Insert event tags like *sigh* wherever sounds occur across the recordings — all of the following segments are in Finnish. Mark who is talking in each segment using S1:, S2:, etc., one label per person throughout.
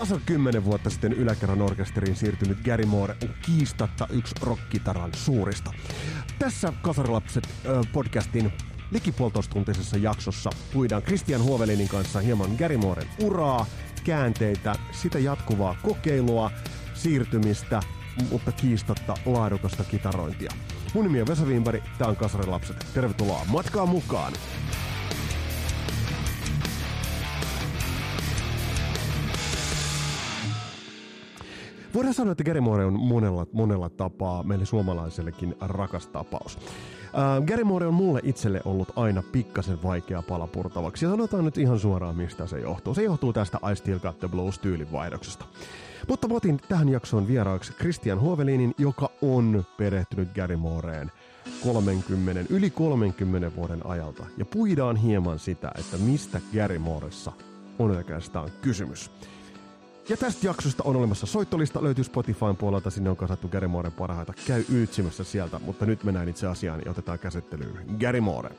S1: Tasan kymmenen vuotta sitten yläkerran orkesteriin siirtynyt Gary Moore on kiistatta yksi rockkitaran suurista. Tässä Kasarilapset podcastin likipuoltoistuntisessa jaksossa puidaan Christian Huovelinin kanssa hieman Gary Mooren uraa, käänteitä, sitä jatkuvaa kokeilua, siirtymistä, mutta kiistatta laadukasta kitarointia. Mun nimi on Vesa Wienberg, tää on Kasarilapset. Tervetuloa matkaan mukaan! Voidaan sanoa, että Gary Moore on monella, monella tapaa meille suomalaisellekin rakas tapaus. Uh, Gary Moore on mulle itselle ollut aina pikkasen vaikea pala purtavaksi. Ja sanotaan nyt ihan suoraan, mistä se johtuu. Se johtuu tästä I Still Got The Blues-tyylin vaihdoksesta. Mutta mä otin tähän jaksoon vieraaksi Christian Hovelinin, joka on perehtynyt Gary Mooreen 30, yli 30 vuoden ajalta. Ja puidaan hieman sitä, että mistä Gary Mooressa on oikeastaan kysymys. Ja tästä jaksosta on olemassa soittolista, löytyy Spotifyn puolelta, sinne on kasattu Gary Mooren parhaita. Käy ytsimässä sieltä, mutta nyt mennään itse asiaan ja otetaan käsittelyyn Gary Moore.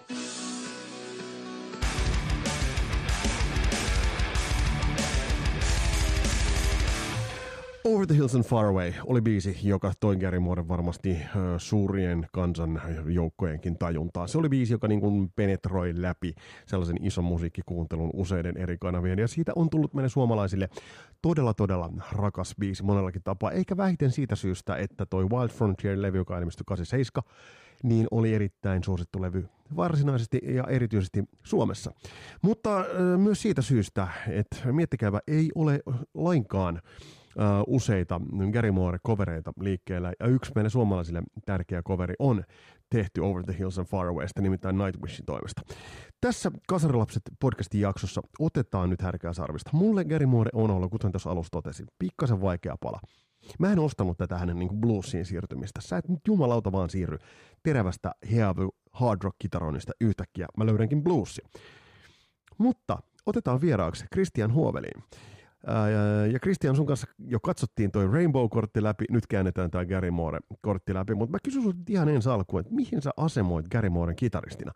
S1: Over the Hills and Far Away oli biisi, joka toi Gary Moore varmasti uh, suurien kansan joukkojenkin tajuntaa. Se oli biisi, joka niin kuin penetroi läpi sellaisen ison musiikkikuuntelun useiden eri kanavien, ja siitä on tullut meille suomalaisille todella todella rakas biisi monellakin tapaa, eikä vähiten siitä syystä, että toi Wild Frontier-levy, joka ilmestyi 87, niin oli erittäin suosittu levy varsinaisesti ja erityisesti Suomessa. Mutta äh, myös siitä syystä, että miettikääpä, ei ole lainkaan uh, useita Gary Moore-kovereita liikkeellä, ja yksi meidän suomalaisille tärkeä coveri on tehty Over the Hills and Far Awaysta, nimittäin Nightwishin toimesta. Tässä Kasarilapset podcastin jaksossa otetaan nyt härkää sarvista. Mulle Gary Moore on ollut, kuten tuossa alussa totesin, pikkasen vaikea pala. Mä en ostanut tätä hänen niin bluesiin siirtymistä. Sä et nyt jumalauta vaan siirry terävästä heavy hard rock kitaronista yhtäkkiä. Mä löydänkin bluesia. Mutta otetaan vieraaksi Christian Huoveliin. Ja Christian, sun kanssa jo katsottiin toi Rainbow-kortti läpi, nyt käännetään tämä Gary Moore-kortti läpi, mutta mä kysyn sinulta ihan ensi alkuun, että mihin sä asemoit Gary Mooren kitaristina?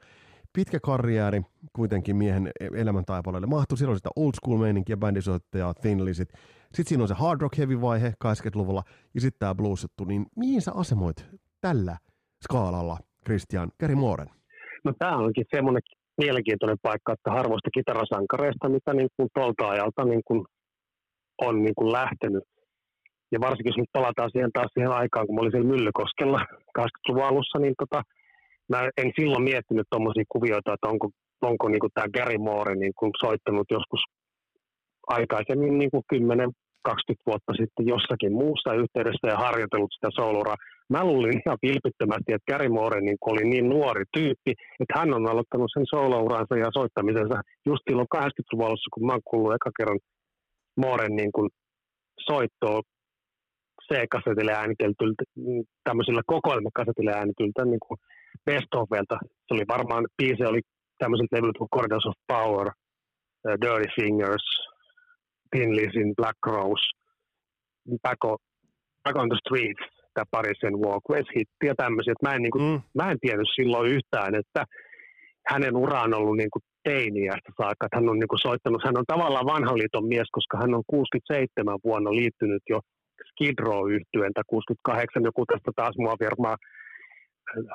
S1: Pitkä karrieri kuitenkin miehen elämän taipaleelle mahtui, silloin sitä old school meininkiä, bändisoittajaa, Thin Lizzy. Sitten siinä on se hard rock heavy vaihe 80-luvulla ja sitten tämä blues juttu, niin mihin sä asemoit tällä skaalalla Christian Gary Mooren?
S2: No tämä onkin semmoinen mielenkiintoinen paikka, että harvoista kitarasankareista, mitä niin kuin tuolta ajalta niin kuin on niin kuin lähtenyt. Ja varsinkin jos nyt palataan siihen taas siihen aikaan, kun mä olin siellä Myllykoskella 80-luvun alussa, niin tota, mä en silloin miettinyt tuommoisia kuvioita, että onko, onko niin tämä Gary Moore niin kuin soittanut joskus aikaisemmin niin kuin 10 20 vuotta sitten jossakin muussa yhteydessä ja harjoitellut sitä souloraa. Mä luulin ihan vilpittömästi, että Gary Moore niin oli niin nuori tyyppi, että hän on aloittanut sen soulouransa ja soittamisensa just silloin 80-luvun alussa, kun mä oon kuullut eka kerran Mooren niin kuin soittoa C-kasetille ääniteltyltä, tämmöisillä kokoelmakasetille äänityltä niin kuin best ofilta. Se oli varmaan, biisi oli tämmöiset levyt kuin Corridors of Power, uh, Dirty Fingers, Thin Lizzy, Black Rose, Back, on, Back on the Streets, tämä Parisen Walkways hitti ja tämmöisiä. Mä en, niin kuin, mm. mä en tiennyt silloin yhtään, että hänen ura on ollut niin kuin teiniästä saakka. Hän on niin kuin soittanut, hän on tavallaan vanhan liiton mies, koska hän on 67 vuonna liittynyt jo Skid Row tai 68, joku tästä taas mua varmaan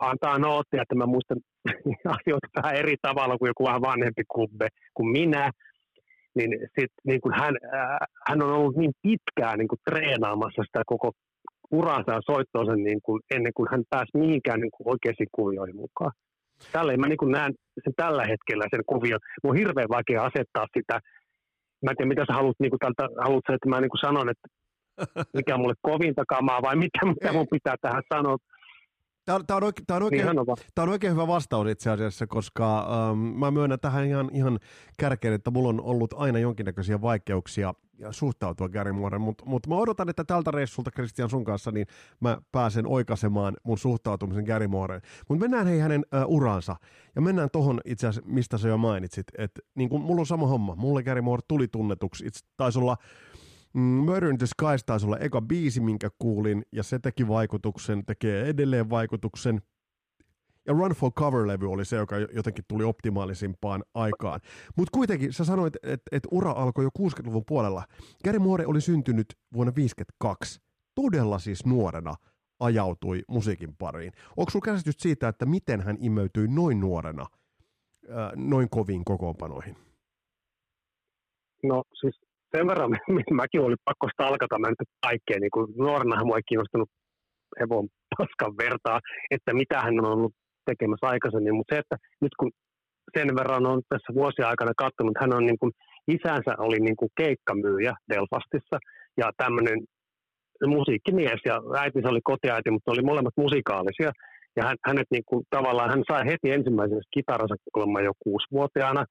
S2: antaa noottia, että mä muistan *laughs* asioita vähän eri tavalla kuin joku vähän vanhempi kubbe kuin minä, niin, sit, niin kuin hän, äh, hän on ollut niin pitkään niin kuin treenaamassa sitä koko uransa ja soittoonsa niin kuin, ennen kuin hän pääsi mihinkään niin kuin oikeisiin kuvioihin mukaan. Tällä mä niin näen sen tällä hetkellä sen kuvion. Mun on hirveän vaikea asettaa sitä. Mä en tiedä, mitä sä haluat, niin kuin tältä, haluat että mä niin kuin sanon, että mikä on mulle kovinta kamaa vai mitä, mitä mun pitää tähän sanoa.
S1: Tämä, tämä, on oikein, tämä, on oikein, niin tämä on oikein hyvä vastaus itse asiassa, koska ähm, mä myönnän tähän ihan, ihan kärkeen, että mulla on ollut aina jonkinnäköisiä vaikeuksia suhtautua Gary Mooreen, mutta mut mä odotan, että tältä reissulta Christian sun kanssa, niin mä pääsen oikaisemaan mun suhtautumisen Gary Mooreen. Mutta mennään hei hänen äh, uransa, ja mennään tohon itse asiassa, mistä sä jo mainitsit, että niin kun mulla on sama homma, mulle Gary Moore tuli tunnetuksi, itse taisi olla Murder in the Skies taisi olla eka biisi, minkä kuulin, ja se teki vaikutuksen, tekee edelleen vaikutuksen. ja Run for Cover-levy oli se, joka jotenkin tuli optimaalisimpaan aikaan. Mutta kuitenkin sä sanoit, että et ura alkoi jo 60-luvun puolella. Gary Moore oli syntynyt vuonna 1952, todella siis nuorena ajautui musiikin pariin. Onko sulla käsitys siitä, että miten hän imeytyi noin nuorena noin koviin kokoonpanoihin?
S2: No siis sen verran, *laughs* mäkin oli pakko stalkata, mä nyt kaikkea, niin kuin nuorenahan mua ei kiinnostanut hevon paskan vertaa, että mitä hän on ollut tekemässä aikaisemmin, mutta se, että nyt kun sen verran on tässä vuosien aikana katsonut, hän on niin kuin, isänsä oli niin kuin keikkamyyjä Belfastissa ja tämmöinen musiikkimies ja äitinsä oli kotiäiti, mutta oli molemmat musikaalisia. Ja hän, hänet niin kuin, tavallaan, hän sai heti ensimmäisen kitaransa kuulemma jo kuusivuotiaana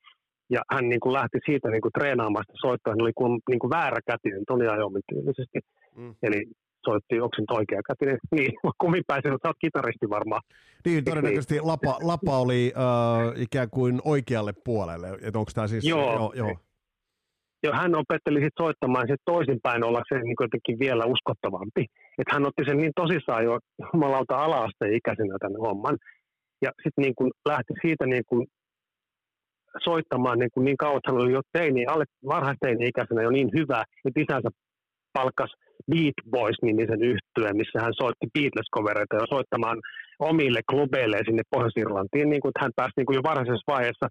S2: ja hän niin kuin lähti siitä niin kuin treenaamaan sitä soittaa. Hän oli kuin, niin kuin väärä kätinen Toni Iommin tyylisesti. Mm. Eli soitti, onko nyt oikea kätinen? *laughs* Niin, kumipäisen, sä oot kitaristi varmaan.
S1: Niin, todennäköisesti niin. Lapa, Lapa oli uh, ikään kuin oikealle puolelle. Että onko tämä siis...
S2: Joo, joo, joo. Ja hän opetteli sitten soittamaan sit toisinpäin ollakseen niin jotenkin vielä uskottavampi. Että hän otti sen niin tosissaan jo jumalauta ala-asteen ikäisenä tämän homman. Ja sitten niin lähti siitä niin kuin soittamaan niin, kuin niin kauan, että hän oli jo teini, alle varhaisteini-ikäisenä jo niin hyvä, että isänsä palkkas Beat Boys-nimisen yhtyeen, missä hän soitti Beatles-kovereita jo soittamaan omille klubeille sinne Pohjois-Irlantiin, niin kuin, että hän pääsi niin kuin jo varhaisessa vaiheessa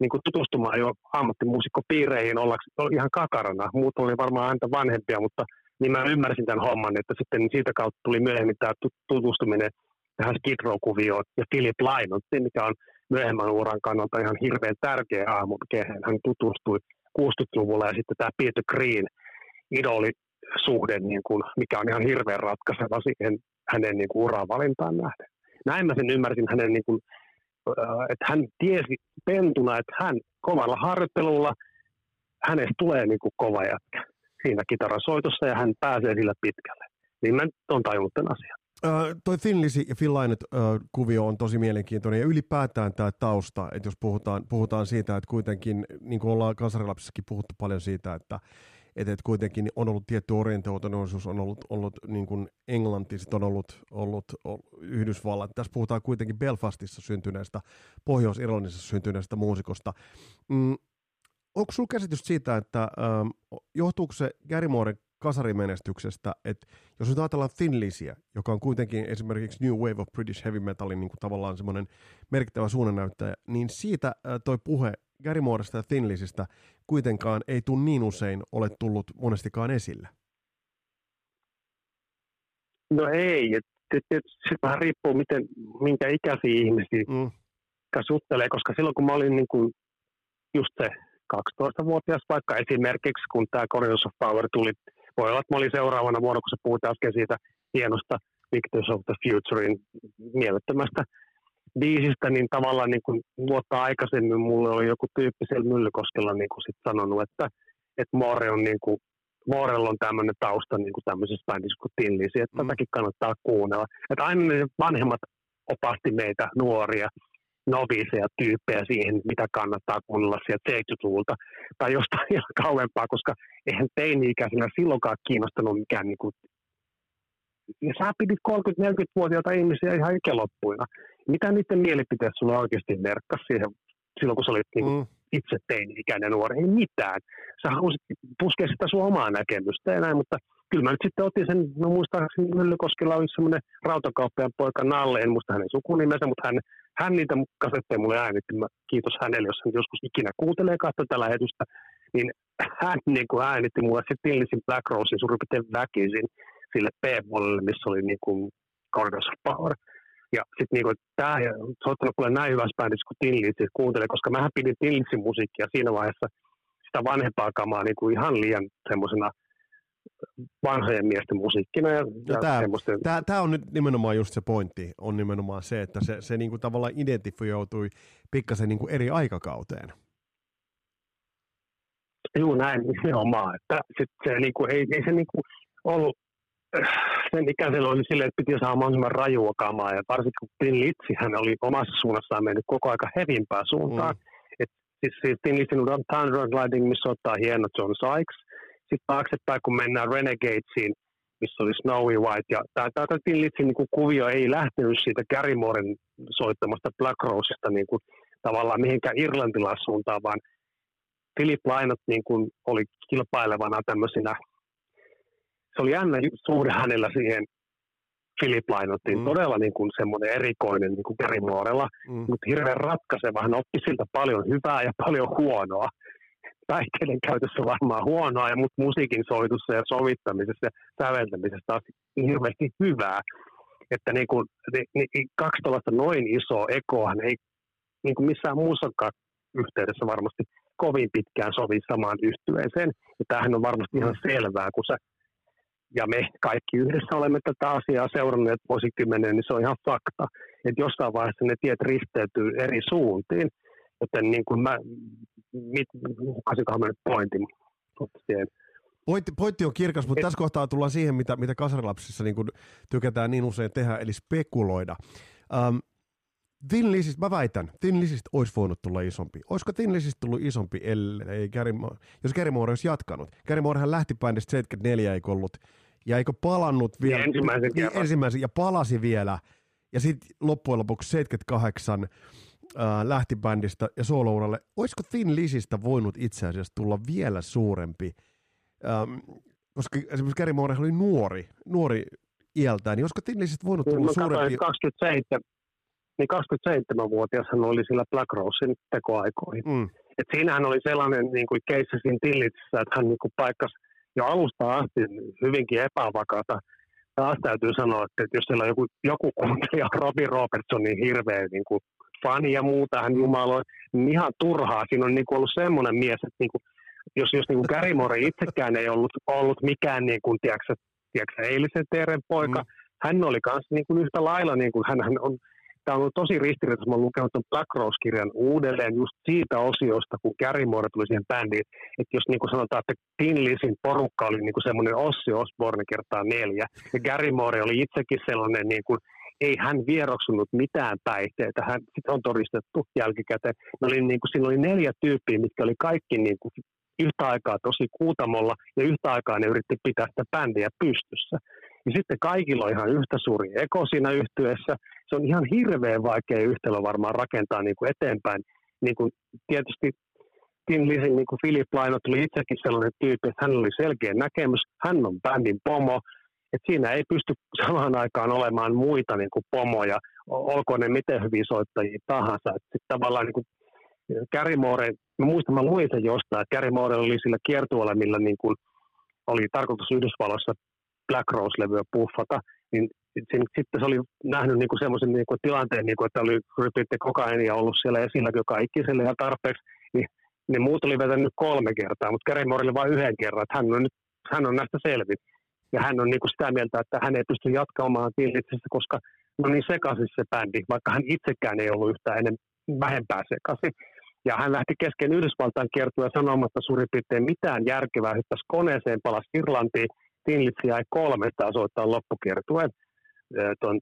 S2: niin kuin tutustumaan jo ammattimuusikkopiireihin olla ihan kakarana. Muut oli varmaan häntä vanhempia, mutta niin mä ymmärsin tämän homman, että sitten siitä kautta tuli myöhemmin tämä tutustuminen tähän Skid Row-kuvioon ja Philip Lynott, mikä on myöhemmän uran kannalta ihan hirveän tärkeä hahmo, kehen hän tutustui 60-luvulla ja sitten tämä Peter Green idoli suhde, niin kuin, mikä on ihan hirveän ratkaiseva siihen hänen niin kuin, uravalintaan nähden. Näin mä sen ymmärsin hänen, niin kuin, että hän tiesi pentuna, että hän kovalla harjoittelulla hänestä tulee niin kuin, kova jätkä siinä kitarasoitossa ja hän pääsee sillä pitkälle. Niin mä on tajunnut tämän asian.
S1: Toi Lizzy ja uh, kuvio on tosi mielenkiintoinen ja ylipäätään tämä tausta, että jos puhutaan, puhutaan siitä, että kuitenkin, niin kuin ollaan kansarilapsissakin puhuttu paljon siitä, että että et kuitenkin on ollut tietty orientoituneisuus, on ollut, ollut niin kuin Englanti, sit on ollut, ollut, ollut Yhdysvallat. Tässä puhutaan kuitenkin Belfastissa syntyneestä, Pohjois-Irlannissa syntyneestä muusikosta. Mm, onko sinulla käsitys siitä, että ähm, johtuuko se Gary Mooren kasarimenestyksestä, että jos nyt ajatellaan Thin Lizzyä, joka on kuitenkin esimerkiksi New Wave of British Heavy Metalin niin kuin tavallaan semmoinen merkittävä suunnannäyttäjä, niin siitä äh, toi puhe Gary Mooresta ja Thin Lizzystä kuitenkaan ei tule niin usein ole tullut monestikaan esille.
S2: No ei, se vähän riippuu, miten, minkä ikäisiä ihmisiä mm. juttelee, koska silloin kun mä olin niin kuin just se 12-vuotias vaikka esimerkiksi, kun tämä Corridors of Power tuli voi olla, että mä olin seuraavana vuonna, kun sä puhuit äsken siitä hienosta Victors of the Futurein mielettömästä biisistä, niin tavallaan niin kuin vuotta aikaisemmin mulle oli joku tyyppi siellä Myllykoskella niin kuin sit sanonut, että, että Moore on niin kuin, Moorella on tämmöinen tausta niin kuin tämmöisessä bändissä kuin Tillisi, että mm. tätäkin kannattaa kuunnella. Että aina ne vanhemmat opasti meitä nuoria noviseja tyyppejä siihen, mitä kannattaa kuunnella sieltä 70-luvulta tai jostain ihan kauempaa, koska eihän teini-ikäisenä silloinkaan kiinnostanut mikään niin kuin, ja sä pidit 30-40-vuotiaita ihmisiä ihan ikeloppuina. Mitä niiden mielipiteet sulla oikeasti merkkasi siihen, silloin kun sä olit niin mm. itse teini-ikäinen nuori? Ei mitään. Sä halusit puskea sitä sun omaa näkemystä ja näin, mutta kyllä mä nyt sitten otin sen, no muistaakseni Myllykoskella oli semmoinen rautakauppiaan poika Nalle, en muista hänen sukunimensä, mutta hän hän niitä kasetteja mulle äänitti. Mä, kiitos hänelle, jos hän joskus ikinä kuuntelee tätä lähetystä. Niin hän niin kuin äänitti mulle se Tillisin Black Rosein suurin piirtein väkisin sille P-puolelle, missä oli niin kuin Corridors of Power. Ja sitten niin tämä, soittanut kuule näin hyvässä bändissä kuin Tillis, kuuntelee, koska mä pidin Tillisin musiikkia siinä vaiheessa sitä vanhempaa kamaa niin kuin ihan liian semmoisena – vanhojen miesten musiikkina. Ja, no ja
S1: tämä, tämä, tämä, on nyt nimenomaan just se pointti, on nimenomaan se, että se, se niin kuin tavallaan identifioitui pikkasen niin kuin eri aikakauteen.
S2: Joo, näin nimenomaan. Että sit se, niin kuin, ei, ei se niin kuin ollut, sen ikäisellä oli silleen, että piti saada mahdollisimman rajua kamaa, ja varsinkin kun Tin Litsi, hän oli omassa suunnassaan mennyt koko aika hevimpään suuntaan. Mm. Et, siis, siis Tin Litsin Thunder Gliding, missä ottaa hieno John Sykes, sitten taaksepäin, kun mennään Renegadesiin, missä oli Snowy White. Ja tämä, tämä Tillitsin niin kuin kuvio ei lähtenyt siitä Gary Mooren soittamasta Black Rosesta niin kuin, tavallaan mihinkään irlantilaissuuntaan, vaan Philip Lynott niin kuin, oli kilpailevana tämmöisinä, se oli jännä suhde hänellä siihen Philip Lynottiin, mm. todella niin kuin semmoinen erikoinen niin kuin Gary Moorella, mm. mutta hirveän ratkaiseva. Hän oppi siltä paljon hyvää ja paljon huonoa päihteiden käytössä varmaan huonoa, ja mutta musiikin soitussa ja sovittamisessa ja säveltämisessä taas hirveästi hyvää. Että niin kuin, niin kaksi tällaista noin isoa ekoahan ei niin kuin missään muussakaan yhteydessä varmasti kovin pitkään sovi samaan yhtyeeseen. Ja tämähän on varmasti ihan mm. selvää, kun sä ja me kaikki yhdessä olemme tätä asiaa seuranneet vuosikymmenen, niin se on ihan fakta, että jossain vaiheessa ne tiet risteytyy eri suuntiin. Joten niin kuin mä, mit, hukasikohan mä nyt pointin
S1: Pointti, pointti on kirkas, mutta Et, tässä kohtaa tullaan siihen, mitä, mitä kasarilapsissa niin kuin tykätään niin usein tehdä, eli spekuloida. Um, Thin Lizistä, mä väitän, Thin Lizistä olisi voinut tulla isompi. Olisiko Thin Lizistä tullut isompi, ellei Gary, jos Gary Moore olisi jatkanut? Gary Moorehan lähti bändistä 74, eikö ollut, ja eikö palannut vielä?
S2: Ensimmäisen, niin,
S1: ensimmäisen ja palasi vielä. Ja sitten loppujen lopuksi 78 äh, lähti bändistä ja soolouralle. Olisiko Thin Lizistä voinut itse asiassa tulla vielä suurempi? Ähm, koska esimerkiksi Gary Moore oli nuori, nuori iältään, niin olisiko Thin Lizistä voinut tulla no, suurempi?
S2: 27, niin 27-vuotias hän oli sillä Black Rosein tekoaikoihin. Mm. Et siinähän oli sellainen niin kuin keissi siinä Tillitsissä, että hän niin kuin paikkasi jo alusta asti hyvinkin epävakaata. Taas täytyy sanoa, että jos siellä on joku, joku kuuntelija Robin Robertsonin hirveä niin kuin fani ja muuta, hän jumaloi, niin ihan turhaa. Siinä on niin kuin ollut semmoinen mies, että niin kuin, jos, jos niin kuin Gary Moore itsekään ei ollut, ollut mikään niin kuin, tiedätkö, tiedätkö, eilisen Teeren poika, mm. hän oli kanssa niin kuin yhtä lailla, niin kuin, hän, hän on tämä on ollut tosi ristiriitaista. Mä olen lukenut tuon Black Rose-kirjan uudelleen just siitä osiosta, kun Gary Moore tuli siihen bändiin. Että jos niin kuin sanotaan, että Tin Lisin porukka oli niin kuin semmoinen Ossi Osborne kertaa neljä, ja Gary Moore oli itsekin sellainen, niin kuin, ei hän vieroksunut mitään päihteitä. Hän sit on todistettu jälkikäteen. Ne oli, niin kuin, siinä oli neljä tyyppiä, mitkä oli kaikki niin kuin, yhtä aikaa tosi kuutamolla, ja yhtä aikaa ne yritti pitää sitä bändiä pystyssä niin sitten kaikilla on ihan yhtä suuri eko siinä yhtyessä. Se on ihan hirveän vaikea yhtälö varmaan rakentaa niin kuin eteenpäin. Niin kuin tietysti Tim Lisin, niin kuin Philip Laino tuli itsekin sellainen tyyppi, että hän oli selkeä näkemys, hän on bändin pomo, että siinä ei pysty samaan aikaan olemaan muita niin kuin pomoja, olkoon ne miten hyviä soittajia tahansa. Että tavallaan niin kuin Gary Moore, mä muistan, mä luin sen jostain, että Gary Moore oli sillä kiertueella, millä niin kuin oli tarkoitus Yhdysvalloissa Black Rose-levyä puffata, niin sitten se oli nähnyt niinku semmoisen niinku tilanteen, niinku, että oli rypitte kokainia ollut siellä esillä joka ikiselle ja tarpeeksi, niin ne muut oli vetänyt kolme kertaa, mutta Gary oli vain yhden kerran, että hän on, nyt, hän on näistä selvin. Ja hän on niinku sitä mieltä, että hän ei pysty jatkamaan Tillitsistä, koska no niin sekaisin se bändi, vaikka hän itsekään ei ollut yhtään ennen vähempää sekaisin. Ja hän lähti kesken Yhdysvaltain kiertua sanomatta suurin piirtein mitään järkevää, hyppäsi koneeseen, palasi Irlantiin, Finlitz jäi kolmesta soittaa loppukiertueen tuon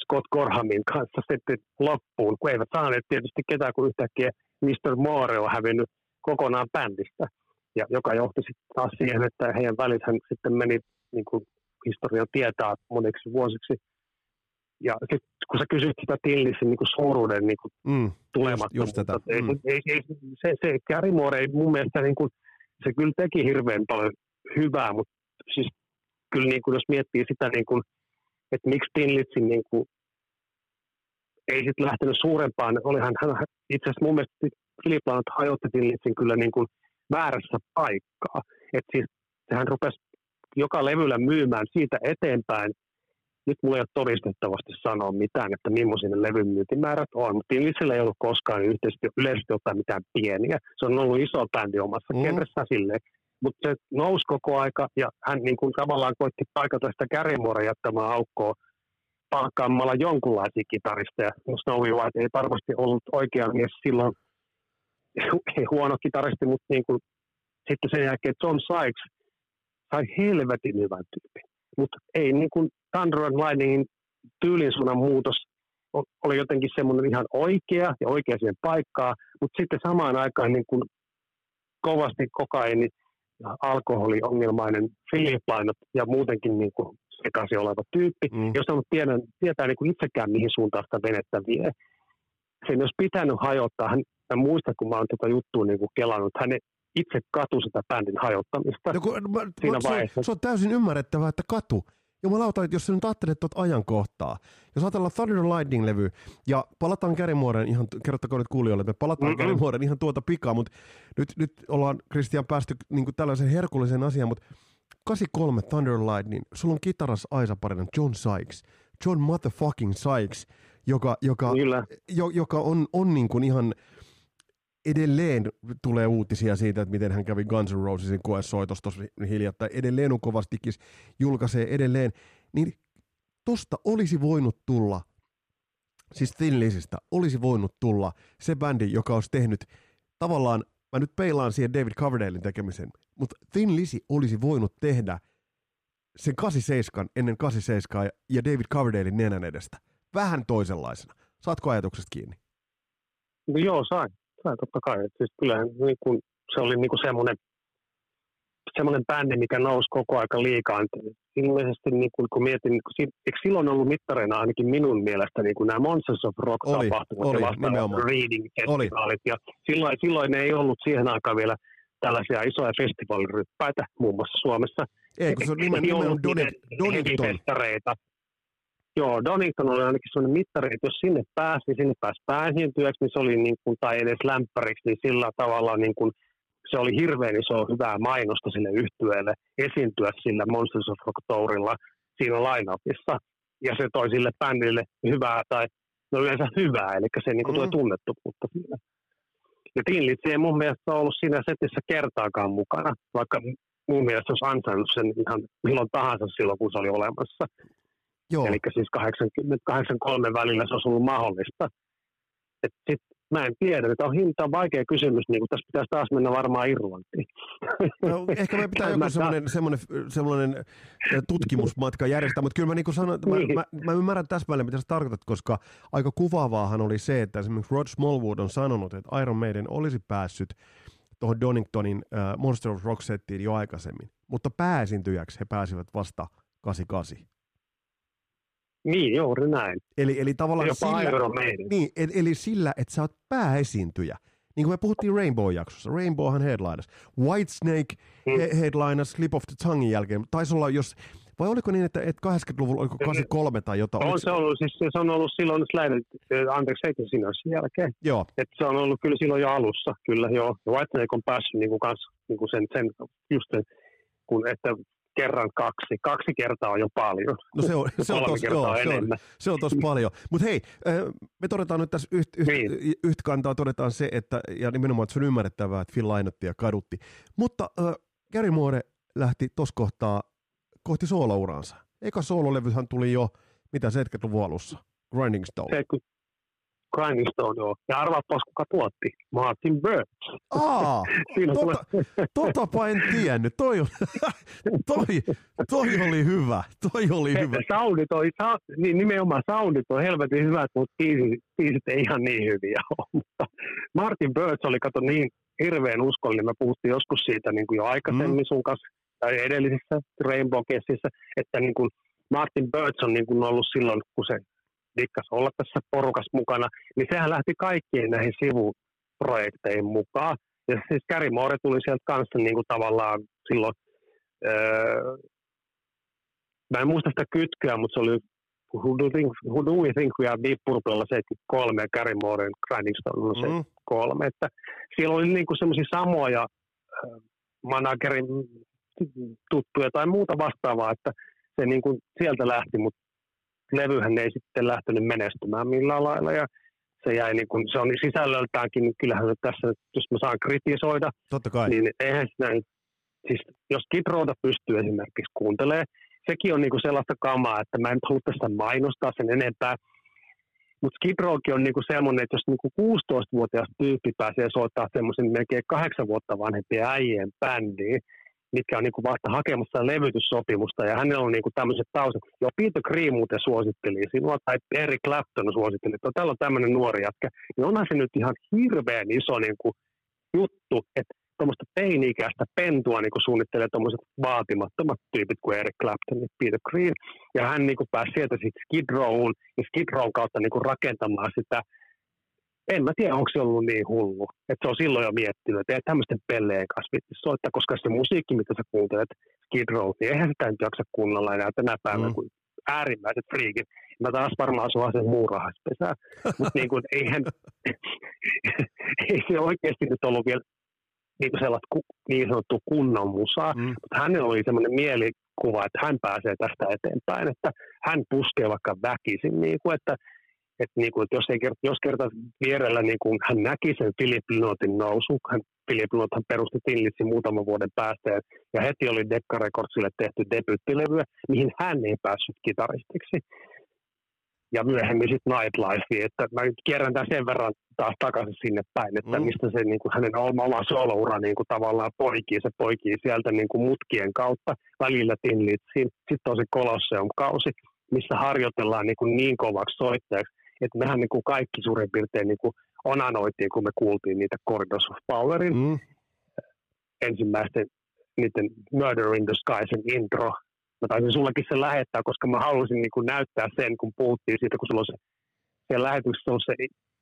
S2: Scott Gorhamin kanssa sitten loppuun, kun eivät saaneet tietysti ketään, kun yhtäkkiä Mr. Moore on hävinnyt kokonaan bändistä, ja joka johti sitten taas siihen, että heidän välithän sitten meni niin kuin historian tietää moniksi vuosiksi. Ja sitten kun sä kysyt sitä Tillisin niin suuruuden niin kuin mm, tulemattomuutta, ei, mm. ei, ei, se, se Gary Moore ei mun mielestä, niin kuin, se kyllä teki hirveän paljon hyvää, mutta siis kyllä niin kuin, jos miettii sitä, niin kuin, että miksi Tinlitsin niin kuin, ei sitten lähtenyt suurempaan, olihan hän itse asiassa mun mielestä Philip Laut hajotti Tinlitsin kyllä niin kuin väärässä paikkaa. Että siis hän rupesi joka levyllä myymään siitä eteenpäin. Nyt mulla ei ole todistettavasti sanoa mitään, että millaisia ne levyn myyntimäärät on, mutta Tinlitsillä ei ollut koskaan yhteisesti, yleisesti ottaen mitään pieniä. Se on ollut iso bändi omassa mm. kenressä silleen, mutta se nousi koko aika ja hän niin kuin tavallaan koitti paikata sitä Kärjemuoren jättämään aukkoa palkkaamalla jonkunlaisia kitaristeja. Snowy White ei varmasti ollut oikea mies silloin, ei huono kitaristi, mutta niin kuin, sitten sen jälkeen John Sykes sai helvetin hyvän tyypin. Mutta ei niin kuin Thunder and Lightningin tyylin muutos oli jotenkin semmoinen ihan oikea ja oikea siihen paikkaan, mutta sitten samaan aikaan niin kuin kovasti kokaini alkoholiongelmainen Philip Lynott ja muutenkin niin kuin sekaisin oleva tyyppi, mm. jos on tiedä, tietää niin kuin itsekään mihin suuntaan sitä venettä vie. Sen olisi pitänyt hajottaa, hän, mä muistan kun mä oon tätä juttua niin kuin kelannut, hän itse katu sitä bändin hajottamista. No, kun, mä,
S1: siinä mä, vaiheessa. Se, on, se on täysin ymmärrettävää, että katu. Jumalauta, että jos sä nyt ajattelet tuota ajankohtaa, jos ajatellaan Thunder Lightning-levy, ja palataan Kärimuoden, ihan kertokaa nyt kuulijoille, että me palataan mm-hmm. Ihan tuota pikaa, mutta nyt, nyt ollaan Kristian päästy niin kuin tällaisen herkullisen asian, mutta 83 Thunder Lightning, sulla on kitaras Aisa parina John Sykes, John motherfucking Sykes, joka, joka, jo, joka on, on niin kuin ihan edelleen tulee uutisia siitä, että miten hän kävi Guns N' Rosesin koesoitossa hiljattain. Edelleen on kovastikis julkaisee edelleen. Niin tosta olisi voinut tulla, siis Thin Lizistä, olisi voinut tulla se bändi, joka olisi tehnyt tavallaan, mä nyt peilaan siihen David Coverdalein tekemisen, mutta Thin Lizzy olisi voinut tehdä sen 87 ennen 87 ja David Coverdalein nenän edestä. Vähän toisenlaisena. Saatko ajatuksesta kiinni?
S2: No joo, sain sai totta kai. Siis kyllähän niin kun, se oli niin semmoinen semmoinen bändi, mikä nousi koko aika liikaa. Ilmeisesti niin kun, kun mietin, niin kun, eikö silloin ollut mittareina ainakin minun mielestä niin kuin nämä Monsters of Rock-tapahtumat
S1: oli,
S2: ja vastaavat reading-festivaalit. Ja silloin, silloin ei ollut siihen aikaan vielä tällaisia isoja festivaaliryppäitä, muun muassa Suomessa.
S1: Ei, kun se on nimen, nimenomaan Donington.
S2: Joo, Donington oli ainakin sellainen mittari, että jos sinne pääsi, niin sinne pääsi pääsiintyjäksi, niin se oli niin kuin, tai edes lämpäriksi, niin sillä tavalla niin kuin, se oli hirveän iso hyvää mainosta sille yhtyeelle esiintyä sillä Monsters of Rock Tourilla siinä line-upissa. Ja se toi sille bändille hyvää, tai no yleensä hyvää, eli se niin kuin, mm. tuo tunnettuutta siinä. Ja Tinlitsi ei mun mielestä ollut siinä setissä kertaakaan mukana, vaikka mun mielestä olisi ansainnut sen ihan milloin tahansa silloin, kun se oli olemassa. Joo. Eli siis 83 välillä se olisi ollut mahdollista. Et sit, mä en tiedä, että on hinta on vaikea kysymys, niin tässä pitäisi taas mennä varmaan Irlantiin.
S1: No, ehkä me pitää *laughs* joku semmoinen, semmoinen, semmoinen tutkimusmatka järjestää, mutta kyllä mä, niin sanon, niin. mä, mä, mä ymmärrän täsmälleen, mitä sä tarkoitat, koska aika kuvaavaahan oli se, että esimerkiksi Rod Smallwood on sanonut, että Iron Maiden olisi päässyt tuohon Doningtonin uh, Monster of Rock-settiin jo aikaisemmin, mutta pääesiintyjäksi he pääsivät vasta 88.
S2: Niin, juuri näin.
S1: Eli, eli tavallaan
S2: Jopa
S1: sillä, niin, eli, sillä, että sä oot pääesiintyjä. Niin kuin me puhuttiin Rainbow-jaksossa. Rainbowhan headlinas. Whitesnake hmm. he, headlinas Slip of the Tonguein jälkeen. Taisi olla, jos vai oliko niin, että, että 80-luvulla, oliko 83 tai jotain?
S2: On se ollut, siis se on ollut silloin Slayer, anteeksi, eikö siinä ole jälkeen?
S1: Joo.
S2: Että se on ollut kyllä silloin jo alussa, kyllä joo. Ja Whitesnake on päässyt niin kuin kans, niin kuin sen, sen, just sen, kun, että kerran kaksi. Kaksi kertaa on jo paljon.
S1: No se on, se on, tos, joo, se on, se on tosi paljon. Mutta hei, me todetaan nyt tässä yht, yht, niin. yht kantaa, todetaan se, että, ja nimenomaan, että se on ymmärrettävää, että Phil Lynottia kadutti. Mutta äh, Gary Moore lähti tuossa kohtaa kohti soolouransa. Eka soololevyhän tuli jo, mitä 70-luvun alussa, Grinding Stone. 70,
S2: Grinding Stone, joo. Ja arvaapas, kuka tuotti? Martin Birch.
S1: Aa, *laughs* tota, *laughs* totapa en tiennyt. Toi, *laughs* toi, toi oli hyvä. Toi oli Se, hyvä.
S2: Soundit on, sa, niin nimenomaan soundit on helvetin hyvät, mutta biisit, biisit ei ihan niin hyviä ole. Martin Birch oli, kato, niin hirveän uskollinen. Me puhuttiin joskus siitä niin kuin jo aikaisemmin mm. sun kanssa, tai edellisissä Rainbow Kessissä, että niin kuin Martin Birch on niin kuin ollut silloin, kun se dikkas olla tässä porukassa mukana, niin sehän lähti kaikkiin näihin sivuprojekteihin mukaan. Ja siis Gary Moore tuli sieltä kanssa niin kuin tavallaan silloin, öö, mä en muista sitä kytkyä, mutta se oli Who do, think, who do we think we are Deep Purplella 73 ja Gary Mooren Grinding Stone 73. Mm. Että siellä oli niin semmoisia samoja äh, managerin tuttuja tai muuta vastaavaa, että se niin kuin sieltä lähti, mutta levyhän ei sitten lähtenyt menestymään millään lailla ja se jäi niin kuin, se on sisällöltäänkin, niin kyllähän se tässä, jos mä saan kritisoida,
S1: Totta kai.
S2: niin eihän sitä, siis jos Kid pystyy esimerkiksi kuuntelee, sekin on niin kuin sellaista kamaa, että mä en halua tästä mainostaa sen enempää, mutta Skid Rowkin on niinku semmoinen, että jos niinku 16-vuotias tyyppi pääsee soittaa semmoisen melkein kahdeksan vuotta vanhempien äijien bändiin, mitkä on niin kuin vasta hakemassa levytyssopimusta, ja hänellä on niin kuin tämmöiset taustat. Jo Peter Green muuten suositteli sinua, tai Eric Clapton suositteli, että täällä on tämmöinen nuori jätkä, niin onhan se nyt ihan hirveän iso niin kuin juttu, että tuommoista teini-ikäistä pentua niin kuin suunnittelee tuommoiset vaatimattomat tyypit kuin Eric Clapton ja Peter Green. Ja hän niin kuin pääsi sieltä sitten Skid Rowun ja Skid Rown kautta niin kuin rakentamaan sitä en mä tiedä, onko se ollut niin hullu. Että se on silloin jo miettinyt, että ei tämmöisten pelleen kanssa soittaa, koska se musiikki, mitä sä kuuntelet Skid Row, niin eihän sitä nyt jaksa kuunnella enää tänä päivänä, mm. kuin äärimmäiset friikit. Mä taas varmaan asua sen muurahaspesää. Mutta niin kuin, eihän, *laughs* ei se oikeasti nyt ollut vielä niin kuin sellaista niin sanottu kunnon musaa, mm. mutta hänellä oli semmoinen mielikuva, että hän pääsee tästä eteenpäin, että hän puskee vaikka väkisin, niin kuin, että että, niin kuin, jos, ei jos kerta vierellä niin kuin hän näki sen Philip Lynottin nousun, hän, Philip Lynott hän perusti Tillitsin muutaman vuoden päästä ja, heti oli Decca Recordsille tehty debyttilevyä, mihin hän ei päässyt kitaristiksi. Ja myöhemmin sitten Nightlife, että mä nyt kierrän tämän sen verran taas takaisin sinne päin, että mm. mistä se niin kuin, hänen oma soloura niin kuin, tavallaan poikii, se poikii sieltä niin kuin mutkien kautta välillä Tinlitsiin. Sitten on se Colosseum-kausi, missä harjoitellaan niin, kuin niin kovaksi soittajaksi, että mehän niin kuin kaikki suurin piirtein niin kuin onanoitiin, kun me kuultiin niitä Corridors of Powerin mm. ensimmäisten niiden Murder in the Skies intro. Mä taisin sullekin sen lähettää, koska mä halusin niin kuin näyttää sen, kun puhuttiin siitä, kun sulla on se, siellä lähetyksessä on se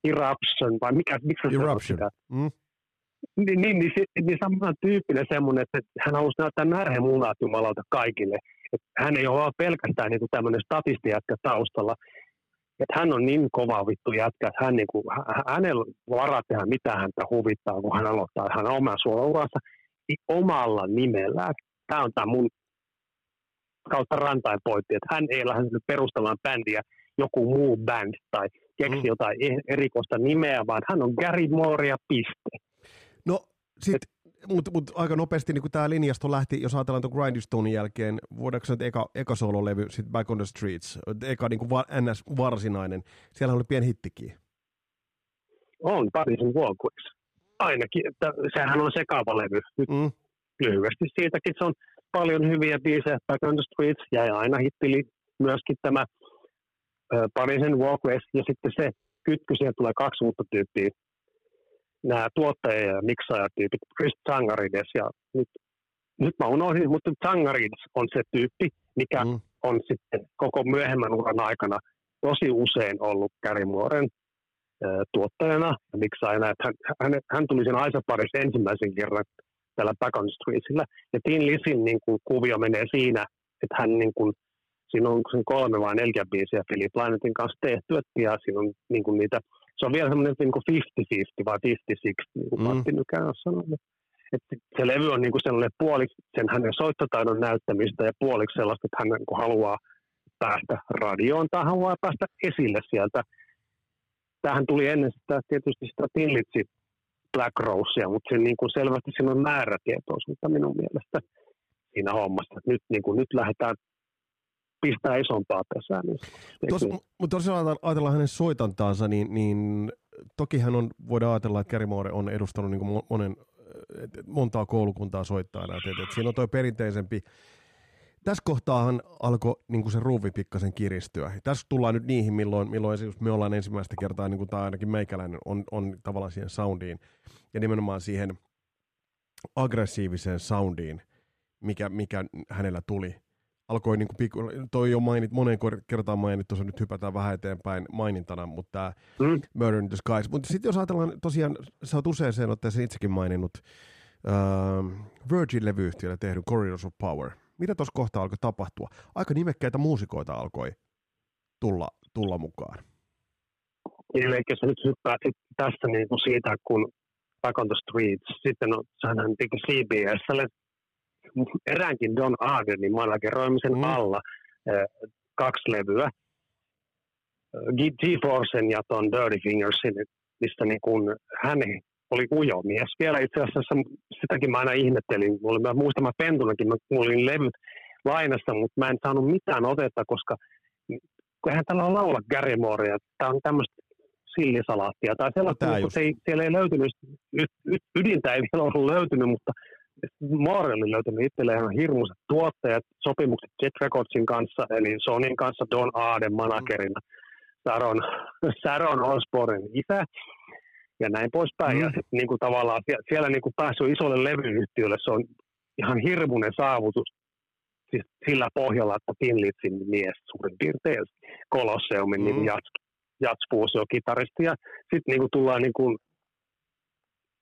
S2: Eruption, vai mikä, miksi se
S1: Eruption. Mm.
S2: Niin, niin, niin, niin, niin saman tyyppinen semmoinen, että hän halusi näyttää närhe munat Jumalalta kaikille. Että hän ei ole pelkästään niin tämmöinen statistijätkä taustalla, että hän on niin kova vittu jätkä, että hän, niin kuin, hänellä varaa tehdä mitä häntä huvittaa, kun hän aloittaa hän omaa suolauransa omalla nimellään. Tämä on tämä mun kautta rantain pointti, että hän ei lähde perustamaan bändiä joku muu band tai keksi mm. jotain e-, erikoista nimeä, vaan hän on Gary Moore ja piste.
S1: No sitten mutta mut aika nopeasti niin tämä linjasto lähti, jos ajatellaan tuon Grindstonein jälkeen, voidaanko se eka, eka levy sitten Back on the Streets, eka niin kuin NS varsinainen, siellä oli pieni hittikin.
S2: On, Parisin Walkways. Ainakin, että sehän on sekava levy. Nyt mm. lyhyesti siitäkin, se on paljon hyviä biisejä, Back on the Streets jäi aina hittili myöskin tämä Parisin Walkways, ja sitten se kytky, siihen tulee kaksi uutta tyyppiä, nämä tuottaja- ja miksaajatyypit, Chris Tsangarides ja nyt, nyt mä unohdin, mutta Tsangarides on se tyyppi, mikä mm. on sitten koko myöhemmän uran aikana tosi usein ollut Kärimuoren tuottajana ja miksaajana. Että hän, hän, hän tuli sen Aisa parissa ensimmäisen kerran tällä Back on Streetsillä. Ja Tin Lisin niin kuin, kuvio menee siinä, että hän niin kuin, siinä on sen kolme vai neljä biisiä Philip Lynettin kanssa tehty, ja siinä on niin kuin, niitä se on vielä semmoinen niin 50-50 vai 50-60, niin kuin mm. Matti Nykään on sanonut. Että se levy on niin kuin sellainen puoliksi sen hänen soittotaidon näyttämistä ja puoliksi sellaista, että hän niin haluaa päästä radioon tai haluaa päästä esille sieltä. Tähän tuli ennen sitä tietysti sitä Tillitsi Black Rosea, mutta se niin kuin selvästi siinä on määrätietoisuutta minun mielestä siinä hommassa. Nyt, niin kuin, nyt lähdetään pistää isompaa pesää. Niin
S1: Tos, mutta tosiaan ajatellaan hänen soitantaansa, niin, niin toki hän on, voidaan ajatella, että Gary Moore on edustanut niin monen, montaa koulukuntaa soittajana. Et, et, et siinä on tuo perinteisempi tässä kohtaahan alkoi niin se ruuvi pikkasen kiristyä. Tässä tullaan nyt niihin, milloin, milloin me ollaan ensimmäistä kertaa, niin kuin tämä ainakin meikäläinen, on, on tavallaan siihen soundiin ja nimenomaan siihen aggressiiviseen soundiin, mikä, mikä hänellä tuli alkoi niin kuin toi on mainit, moneen kertaan mainittu, se nyt hypätään vähän eteenpäin mainintana, mutta tämä mm. Murder in the Skies. Mutta sitten jos ajatellaan, tosiaan sä oot usein sen otteeseen itsekin maininnut uh, Virgin-levyyhtiöllä tehdyn Corridors of Power. Mitä tuossa kohtaa alkoi tapahtua? Aika nimekkäitä muusikoita alkoi tulla, tulla mukaan.
S2: Eli sä nyt hyppäät tästä niin kuin siitä, kun Back on the Streets, sitten no, hän teki CBSlle eräänkin Don Ardenin manageroimisen mm. alla äh, kaksi levyä. G-Forcen ja ton Dirty Fingersin, mistä niin kun hän oli ujo mies. Vielä itse asiassa sitäkin mä aina ihmettelin. Mä muistan, mä pentunakin, mä olin levyt lainassa, mutta mä en saanut mitään otetta, koska kun hän tällä on laula Gary Moorea, tämä on tämmöistä sillisalaattia tai sellaista, no, se ei, siellä ei löytynyt, ydintä ei vielä ollut löytynyt, mutta Moorelle löytänyt itselleen ihan hirmuiset tuottajat, sopimukset Jet Recordsin kanssa, eli Sonin kanssa Don Aaden managerina, Saron, Saron *laughs* Osbornen isä. ja näin poispäin. Mm. Ja sitten niin kuin tavallaan siellä, siellä niin kuin päässyt isolle levyyhtiölle, se on ihan hirmuinen saavutus siis sillä pohjalla, että Finlitsin mies suurin piirtein Kolosseumin mm. niin jats, jatspuusio kitaristi. Ja sitten niin kuin tullaan niin kuin,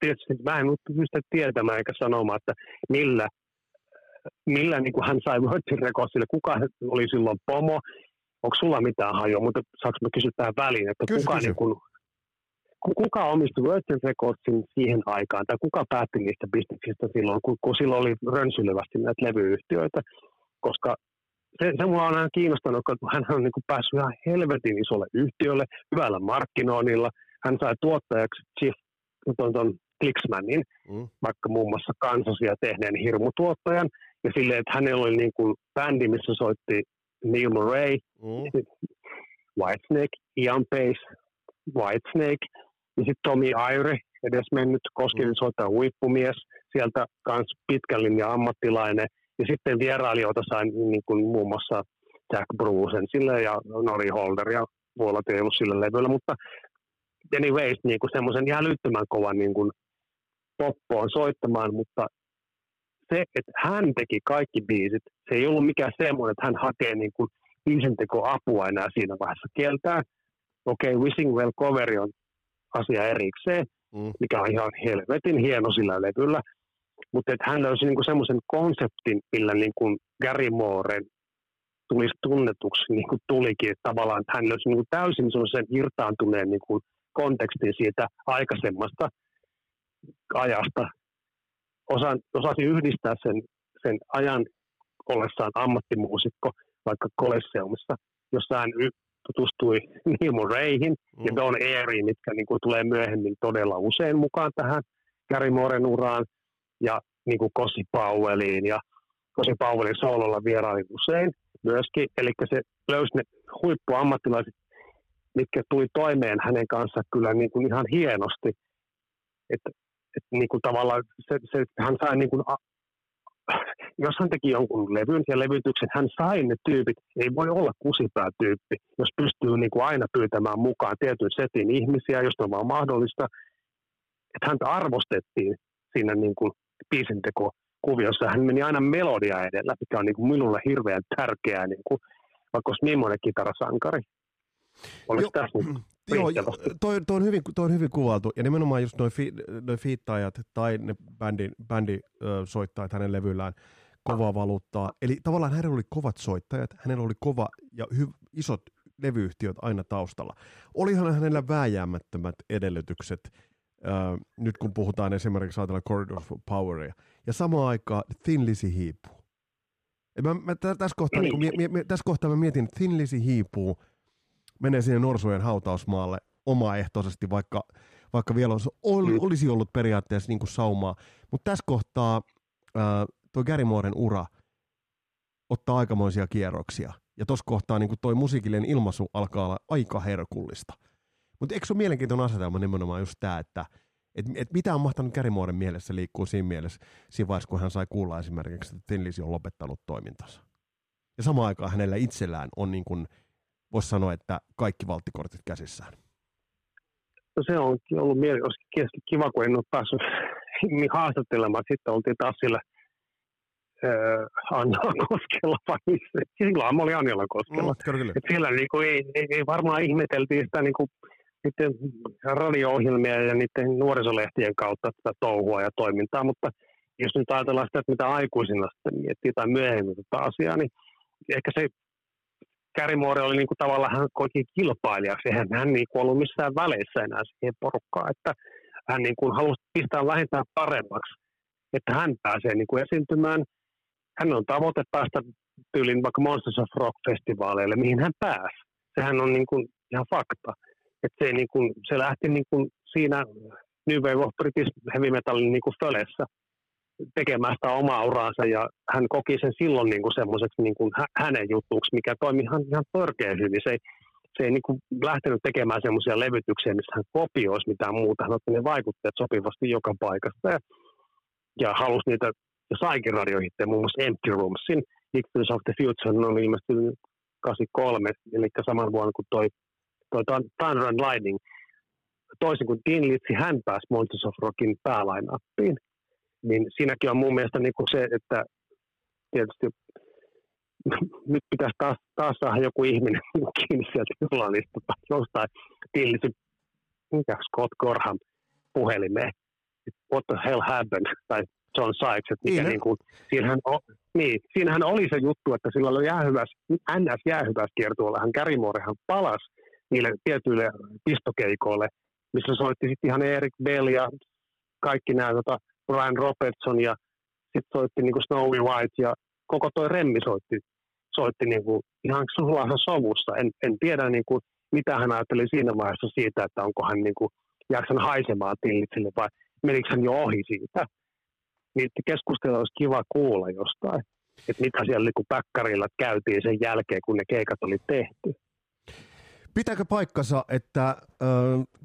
S2: tietysti mä en pysty tietämään eikä sanomaan, että millä, millä niin kuin hän sai Recordsille, kuka oli silloin pomo, onko sulla mitään hajua, mutta saanko mä kysyä tähän väliin, että kysy, kuka, kysy. Niin kuin, kuka omisti Virgin Recordsin siihen aikaan, tai kuka päätti niistä bisneksistä silloin, kun, kun silloin oli rönsylevästi näitä levyyhtiöitä, koska se, se mua on aina kiinnostanut, kun hän on niin kuin päässyt ihan helvetin isolle yhtiölle, hyvällä markkinoinnilla, hän sai tuottajaksi Chief ton, ton Clicksmanin, mm. vaikka muun muassa kansosia tehneen hirmutuottajan, ja silleen, että hänellä oli niin kuin bändi, missä soitti Neil Murray, mm. Whitesnake, Ian Pace, Whitesnake, ja sitten Tommy Ire, edes mennyt Koskisen mm. soittaja huippumies, sieltä kans pitkän linjan ammattilainen, ja sitten vierailijoita sain niin kuin muun muassa Jack Brucen sille ja Nori Holder ja Vuolat ei ollut sillä levyllä, mutta anyways niin kuin semmoisen ihan älyttömän kovan niin kuin poppoon soittamaan, mutta se, että hän teki kaikki biisit, se ei ollut mikään semmoinen, että hän hakee niin kuin apua enää siinä vaiheessa kieltää. Okei, okay, Wishing Well coveri on asia erikseen, mm. mikä on ihan helvetin hieno sillä levyllä, mutta että hän löysi niinku semmoisen konseptin, millä niinku Gary Mooren tulisi tunnetuksi, niin kuin tulikin, että tavallaan että hän löysi niinku täysin semmoisen irtaantuneen niinku kontekstin siitä aikaisemmasta ajasta. Osa, osasi yhdistää sen, sen ajan ollessaan ammattimuusikko vaikka Kolesseumissa, jossa hän tutustui *laughs* Neil Murrayhin mm. ja Don Airyin, mitkä niin kuin tulee myöhemmin todella usein mukaan tähän Gary Mooren uraan ja niin kuin Kossi Powelliin ja Kossi Powellin soololla vierailin usein myöskin. Eli se löysi ne huippuammattilaiset, mitkä tuli toimeen hänen kanssaan kyllä niin kuin ihan hienosti. Että et niin kuin tavallaan se, se, hän sai niin kuin, jos hän teki jonkun levyn ja levytyksen, hän sai ne tyypit. Ei voi olla kusipää-tyyppi, jos pystyy niin kuin aina pyytämään mukaan tietyn setin ihmisiä, jos on vaan mahdollista. Että häntä arvostettiin siinä niin kuin biisinteko kuviossa. Hän meni aina melodia edellä, mikä on niin kuin minulle hirveän tärkeää, niin kuin, vaikka olisi millainen kitarasankari. Olisi
S1: jo, tässä nyt Joo, toi, toi, on hyvin, toi on hyvin kuvailtu, ja nimenomaan just noin fi, noi fiittaajat tai ne bändi, bändi ö, soittajat hänen levyllään kovaa valuuttaa. Eli tavallaan hänellä oli kovat soittajat, hänellä oli kova ja hy, isot levyyhtiöt aina taustalla. Olihan hänellä vääjäämättömät edellytykset äh, nyt kun puhutaan esimerkiksi ajatellaan Corridors of Poweria, ja samaan aikaan Thin Lizzy hiipuu. mä, mä, tässä, kohtaa, niin, mie, mie, tässä kohtaa mä mietin, että Thin Lizzy hiipuu, menee sinne Norsujen hautausmaalle omaehtoisesti, vaikka, vaikka vielä olisi, ol, mm. olisi ollut periaatteessa niin kuin saumaa. Mutta tässä kohtaa äh, tuo Gary Mooren ura ottaa aikamoisia kierroksia. Ja tuossa kohtaa niin toi musiikillinen ilmaisu alkaa olla aika herkullista. Mutta eikö se ole mielenkiintoinen asetelma nimenomaan just tämä, että et, et mitä on mahtanut Kärimuoden mielessä liikkuu siinä mielessä siinä vaiheessa, kun hän sai kuulla esimerkiksi, että Tinlisi on lopettanut toimintansa. Ja samaan aikaan hänellä itsellään on niin kuin, voisi sanoa, että kaikki valttikortit käsissään.
S2: No se on ollut mieli, olisi kiva, kun en ole päässyt *laughs* haastattelemaan. Sitten oltiin taas sillä Anjala Koskella, vai? Silloin mä olin Anjala Koskella. Mm, kyllä, kyllä. siellä niin kuin, ei, ei, ei, varmaan ihmeteltiin sitä niin kuin niiden radio-ohjelmia ja niiden nuorisolehtien kautta tätä touhua ja toimintaa, mutta jos nyt ajatellaan sitä, että mitä aikuisina sitten miettii tai myöhemmin tätä asiaa, niin ehkä se Kärimuori oli niin kuin tavallaan hän koikin kilpailijaksi, eihän hän niin ollut missään väleissä enää siihen porukkaan, että hän niin kuin halusi pistää vähintään paremmaksi, että hän pääsee niin kuin esiintymään. Hän on tavoite päästä tyylin vaikka Monsters of Rock-festivaaleille, mihin hän pääsi. Sehän on niin kuin ihan fakta. Että se, niin kuin, se lähti niin kuin siinä New Wave of British Heavy Metalin niin kuin fölessä tekemään sitä omaa uraansa ja hän koki sen silloin niin kuin semmoiseksi niin kuin hänen jutuksi, mikä toimi ihan, ihan törkeä hyvin. Se ei, se ei niin kuin lähtenyt tekemään semmoisia levytyksiä, missä hän kopioisi mitään muuta. Hän otti ne vaikutteet sopivasti joka paikasta ja, ja halusi niitä, ja saikin radiohittejä, muun muassa Empty Roomsin, Victims of the Future, on ilmestynyt 83, eli saman vuonna kuin toi toi Thunder and Lightning toisin kuin Dean Litsi, hän pääsi Monsters of Rockin päälainappiin. Niin siinäkin on mun mielestä niin kuin se, että tietysti *laughs* nyt pitäisi taas, taas saada joku ihminen *laughs* kiinni sieltä juhlalista tai jostain Dean mikä Scott Gorham puhelimeen. What the hell happened? Tai John Sykes, että mikä niin, niin kuin, siinähän, o, niin, siinähän oli se juttu, että sillä oli jäähyväs, NS jäähyväs kiertueella, hän Kärimorehan palasi niille tietyille pistokeikoille, missä soitti sitten ihan Eric Bell ja kaikki nämä tota, Brian Robertson ja sitten soitti niin kuin Snowy White ja koko toi Remmi soitti, soitti niin kuin ihan sulassa sovussa. En, en tiedä niin kuin, mitä hän ajatteli siinä vaiheessa siitä, että onko hän niin kuin, jaksan haisemaan tillitsille vai menikö hän jo ohi siitä. Niitä keskustelua olisi kiva kuulla jostain, että mitä siellä niin päkkärillä käytiin sen jälkeen, kun ne keikat oli tehty.
S1: Pitääkö paikkansa, että äh,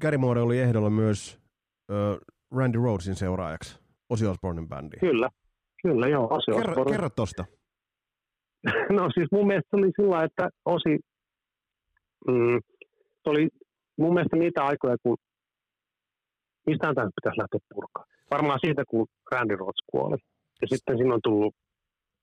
S1: Gary Moore oli ehdolla myös äh, Randy Rhodesin seuraajaksi Ozzy Osbournen bändiin?
S2: Kyllä, kyllä joo. Ozzy
S1: kerro, Osbourne. kerro tosta. *laughs*
S2: no siis mun mielestä oli sillä, että Osi, mm, oli mun mielestä niitä aikoja, kun mistään tämä pitäisi lähteä purkaa. Varmaan siitä, kun Randy Rhodes kuoli. Ja sitten siinä on tullut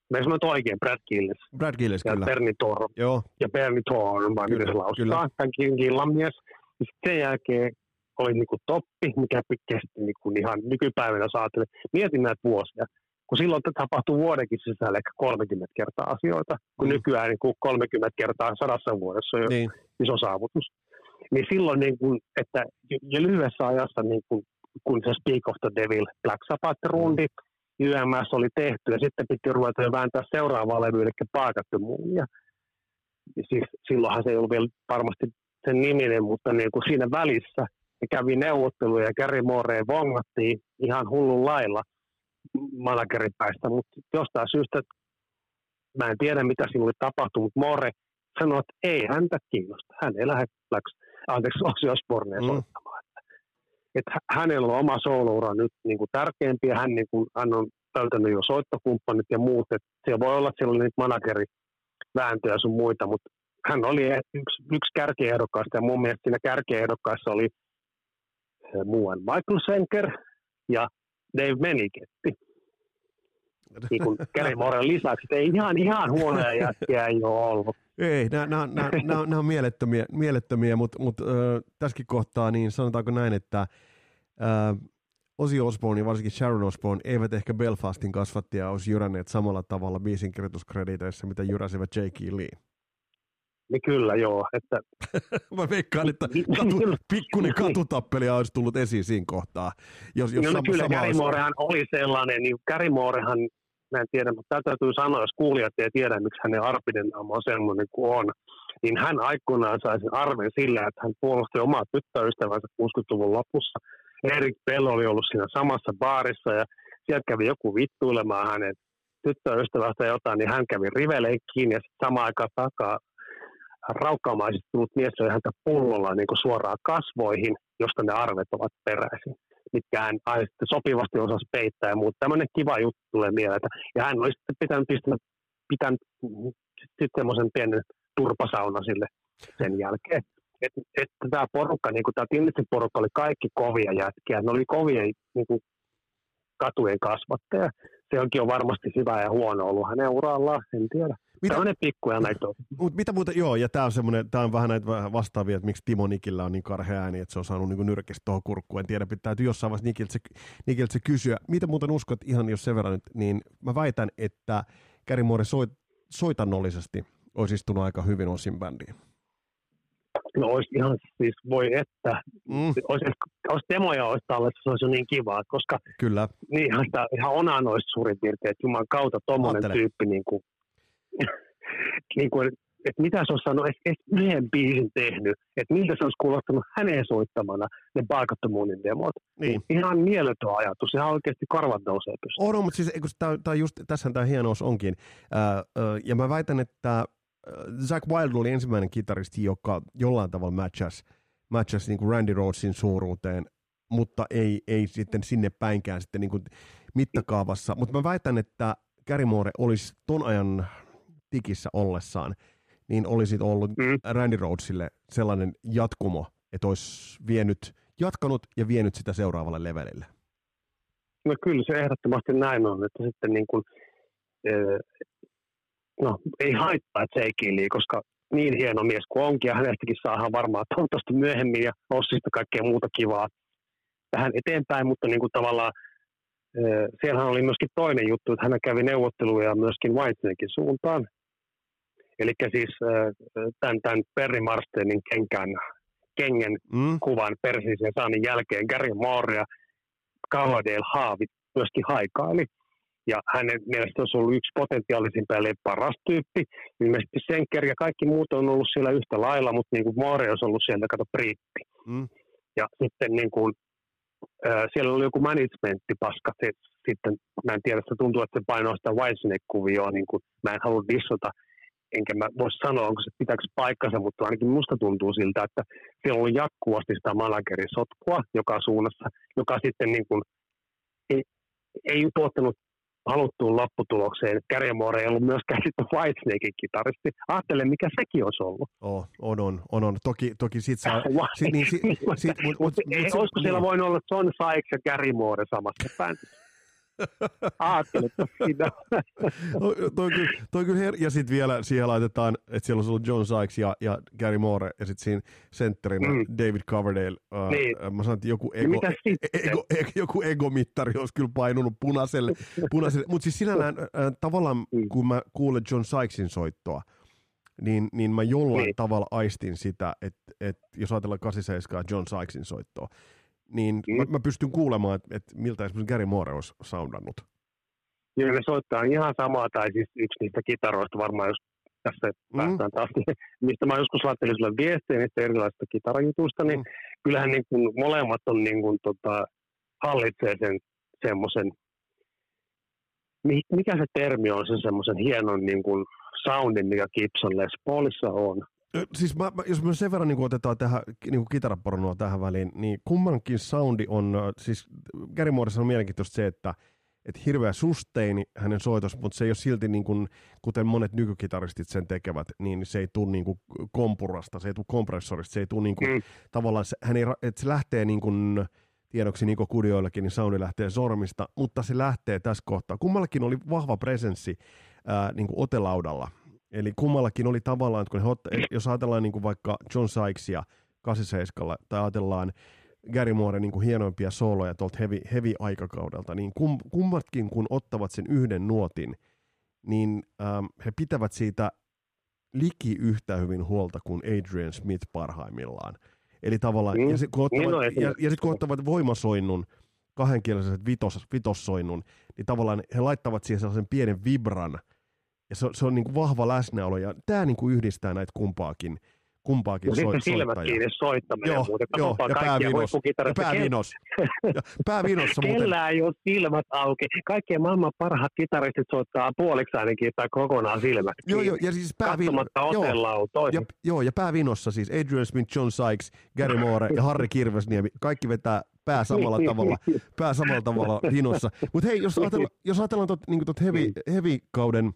S2: Mä sanoin oikein, Brad Gillis.
S1: Brad Gillis,
S2: ja
S1: kyllä.
S2: Bernie Thor.
S1: Joo.
S2: Ja Bernie Thor, vai miten se laustaa. Tämän Gillan mies. Ja sitten sen jälkeen oli niinku toppi, mikä kesti niinku ihan nykypäivänä saatelle. Mietin näitä vuosia. Kun silloin tapahtui vuodenkin sisällä ehkä 30 kertaa asioita, kun mm. nykyään niin 30 kertaa sadassa vuodessa on jo niin. iso saavutus. Niin silloin, niin kuin, että jo lyhyessä ajassa, niin kuin, kun se Speak of the Devil Black Sabbath-rundi, mm YMS oli tehty ja sitten piti ruveta jo vääntää seuraavaa levyä, eli Paakattu muumia. Siis, silloinhan se ei ollut vielä varmasti sen niminen, mutta niin kuin siinä välissä ne kävi neuvotteluja ja Gary Moreen vongattiin ihan hullun lailla manageripäistä, mutta jostain syystä, mä en tiedä mitä siinä oli tapahtunut, mutta More sanoi, että ei häntä kiinnosta, hän ei lähde anteeksi, Ossi Osborneen mm. soittamaan että hänellä on oma sooloura nyt niin kuin tärkeämpi ja hän, niin kuin, hän on löytänyt jo soittokumppanit ja muut, että se voi olla, että siellä oli niitä managerivääntöjä sun muita, mutta hän oli yksi, yksi kärkiehdokkaista ja mun mielestä siinä kärkiehdokkaissa oli muuan Michael Senker ja Dave Meniketti. *laughs* Niin kuin Gary Moren lisäksi, ei ihan, ihan huonoja jätkiä ei ole ollut.
S1: Ei, nämä on mielettömiä, mielettömiä mutta mut, äh, tässäkin kohtaa niin sanotaanko näin, että äh, Ozzy Osbourne ja varsinkin Sharon Osbourne eivät ehkä Belfastin kasvattia olisi jyränneet samalla tavalla biisin kirjoituskrediteissä, mitä jyräsivät J.K. Lee.
S2: Niin kyllä, joo. Että... *laughs*
S1: Mä veikkaan, että katu, pikkuinen katutappelia olisi tullut esiin siinä kohtaa. Jos, jos
S2: no, sama, kyllä, Gary Moorehan oli sellainen, niin Gary Moorehan mä en tiedä, mutta tämä täytyy sanoa, jos kuulijat ei tiedä, miksi hänen arpiden on sellainen kuin on, niin hän aikoinaan sai sen arven sillä, että hän puolusti omaa tyttöystävänsä 60-luvun lopussa. Erik Bell oli ollut siinä samassa baarissa ja sieltä kävi joku vittuilemaan hänen tyttöystävästä jotain, niin hän kävi riveleikkiin ja sitten samaan aikaan takaa raukkaamaisesti tullut mies oli häntä pullolla niin kuin suoraan kasvoihin, josta ne arvet ovat peräisin mitkä hän sopivasti osasi peittää ja muuta. Tämmöinen kiva juttu tulee mieleen. Ja hän olisi sitten pitänyt, pistänyt, pitänyt sitten semmoisen pienen turpasauna sille sen jälkeen. Että et tämä porukka, niin kuin tämä porukka oli kaikki kovia jätkiä. Ne oli kovia niin kuin katujen kasvattaja. Se onkin on varmasti hyvä ja huono ollut hänen urallaan, en tiedä. Mitä, Tällainen pikku näitä
S1: Mut mitä muuta, joo, ja tämä on semmoinen, tämä on vähän näitä vastaavia, että miksi Timo Nikillä on niin karhea ääni, että se on saanut niin nyrkistä tuohon kurkkuun. En tiedä, täytyy jossain vaiheessa Nikiltä se, Nikiltä se kysyä. Mitä muuten uskot, ihan jos sen verran nyt, niin mä väitän, että Gary Moore soit, soitannollisesti olisi istunut aika hyvin osin bändiin.
S2: No olisi ihan siis, voi että, mm. olisi, olisi demoja olisi tallessa, se olisi jo niin kivaa, koska
S1: Kyllä.
S2: Niin ihan, sitä, ihan onaan olisi suurin piirtein, että Jumalan kautta tuommoinen tyyppi niin kuin, niin kuin, että mitä se olisi saanut edes yhden biisin tehnyt, että miltä se olisi kuulostanut hänen soittamana ne Baakattomuunin demot. Niin. Ihan mieletön ajatus, ihan oikeasti karvat nousee pystyyn.
S1: On, mutta siis tämä, tämä just, tässähän tämä hienous onkin. Äh, äh, ja mä väitän, että Zack Wild oli ensimmäinen kitaristi, joka jollain tavalla matchasi, matchasi niin kuin Randy Rhodesin suuruuteen, mutta ei, ei sitten sinne päinkään sitten niin kuin mittakaavassa. Mutta mä väitän, että Gary Moore olisi ton ajan tikissä ollessaan, niin olisi ollut mm. Randy Rhodesille sellainen jatkumo, että olisi vienyt jatkanut ja vienyt sitä seuraavalle levelille.
S2: No kyllä se ehdottomasti näin on, että sitten niin kuin, no ei haittaa, että se ei kiili, koska niin hieno mies kuin onkin, ja hänestäkin saadaan varmaan toivottavasti myöhemmin ja Ossista kaikkea muuta kivaa tähän eteenpäin, mutta niin kuin tavallaan siellähän oli myöskin toinen juttu, että hän kävi neuvotteluja myöskin Whitesnakein suuntaan. Eli siis tämän, tämän Perry Marsteinin kenkän, kengen mm. kuvan persisen saannin jälkeen Gary Moore ja Cavadale Haavit myöskin haikaili. Ja hänen mielestä olisi ollut yksi potentiaalisimpia eli paras tyyppi. Ilmeisesti Senker ja kaikki muut on ollut siellä yhtä lailla, mutta niin kuin Moore olisi ollut sieltä, kato, britti. Mm. Ja sitten niin kuin, äh, siellä oli joku managementtipaska. Se, sitten, mä en tiedä, se tuntuu, että se painoi sitä Weisneck-kuvioa. Niin kuin, mä en halua dissota, enkä mä voi sanoa, onko se pitääkö paikkansa, mutta ainakin musta tuntuu siltä, että siellä on jatkuvasti sitä managerin sotkua joka suunnassa, joka sitten niin kuin, ei, ei tuottanut haluttuun lopputulokseen. Kärjemoore ei ollut myöskään sitten Whitesnakein kitaristi. Ajattelen, mikä sekin olisi ollut.
S1: Oh, on, on, on, on. Toki, toki sit saa... *laughs* sit, niin, sit,
S2: sit, mut, mut, ei, mut, olisiko niin. siellä voinut olla John Sykes ja Gary Moore samassa bändissä? Ajattelette siinä.
S1: toi, toi, kyllä, toi kyllä her- ja sitten vielä siihen laitetaan, että siellä on ollut John Sykes ja, ja Gary Moore, ja sitten siinä sentterinä mm. David Coverdale. Uh, niin. Mä sanoin, että joku, ego, e- ego, ego, joku egomittari olisi kyllä painunut punaiselle. punaiselle. Mutta siis sinällään *laughs* äh, tavallaan, mm. kun mä kuulen John Sykesin soittoa, niin, niin mä jollain niin. tavalla aistin sitä, että, että jos ajatellaan 87 John Sykesin soittoa, niin mm. mä, mä pystyn kuulemaan, että, että miltä esimerkiksi Gary Moore olisi soundannut.
S2: Joo, ne soittaa ihan samaa, tai siis yksi niistä kitaroista varmaan, jos tässä mm. päästään taas, mistä mä joskus laittelin sulle viestejä niistä erilaisista kitarajutuista, niin mm. kyllähän niin kuin molemmat on niin kuin, tota, hallitsee sen semmoisen, mikä se termi on, se semmoisen hienon niin kuin soundin, mikä Gibson Les Paulissa on.
S1: Siis mä, jos me sen verran niin otetaan tähän niin kitarapornoa tähän väliin, niin kummankin soundi on, siis Gary Morrison on mielenkiintoista se, että että hirveä susteini hänen soitossa, mutta se ei ole silti niin kuin, kuten monet nykykitaristit sen tekevät, niin se ei tule niin kuin kompurasta, se ei tule kompressorista, se ei tule niin kuin, mm. tavallaan, se, hän ei, että se lähtee niin kuin, tiedoksi Niko Kudioillakin, niin soundi lähtee sormista, mutta se lähtee tässä kohtaa. Kummallakin oli vahva presenssi ää, niin kuin otelaudalla, Eli kummallakin oli tavallaan, että kun he otta, jos ajatellaan niin kuin vaikka John Sykesia 87 tai ajatellaan Gary Moore niin kuin hienoimpia sooloja tuolta heavy, heavy aikakaudelta, niin kum, kummatkin kun ottavat sen yhden nuotin, niin ähm, he pitävät siitä liki yhtä hyvin huolta kuin Adrian Smith parhaimmillaan. Eli tavallaan, mm. ja sitten kun, ottavat, niin ja, ja sit, kun ottavat voimasoinnun, kahdenkieliset vitos, vitossoinnun, niin tavallaan he laittavat siihen sellaisen pienen vibran – ja se, se on niin kuin vahva läsnäolo, ja tämä niin kuin yhdistää näitä kumpaakin, kumpaakin no,
S2: so, silmät kiinni soittaminen joo, muuten.
S1: Joo, ja päävinos. Ja päävinos. ja päävinossa
S2: muuten. Kellään ei ole silmät auki. Kaikkien maailman parhaat kitaristit soittaa puoliksi ainakin tai kokonaan silmät
S1: Joo, joo, ja siis päävinossa.
S2: Katsomatta
S1: ja, joo, ja päävinossa siis Adrian Smith, John Sykes, Gary Moore ja Harri Kirvesniemi, kaikki vetää pää samalla tavalla, pää samalla tavalla hinossa. Mutta hei, jos ajatellaan, jos ajatellaan tot, niin tot heavy, heavy kauden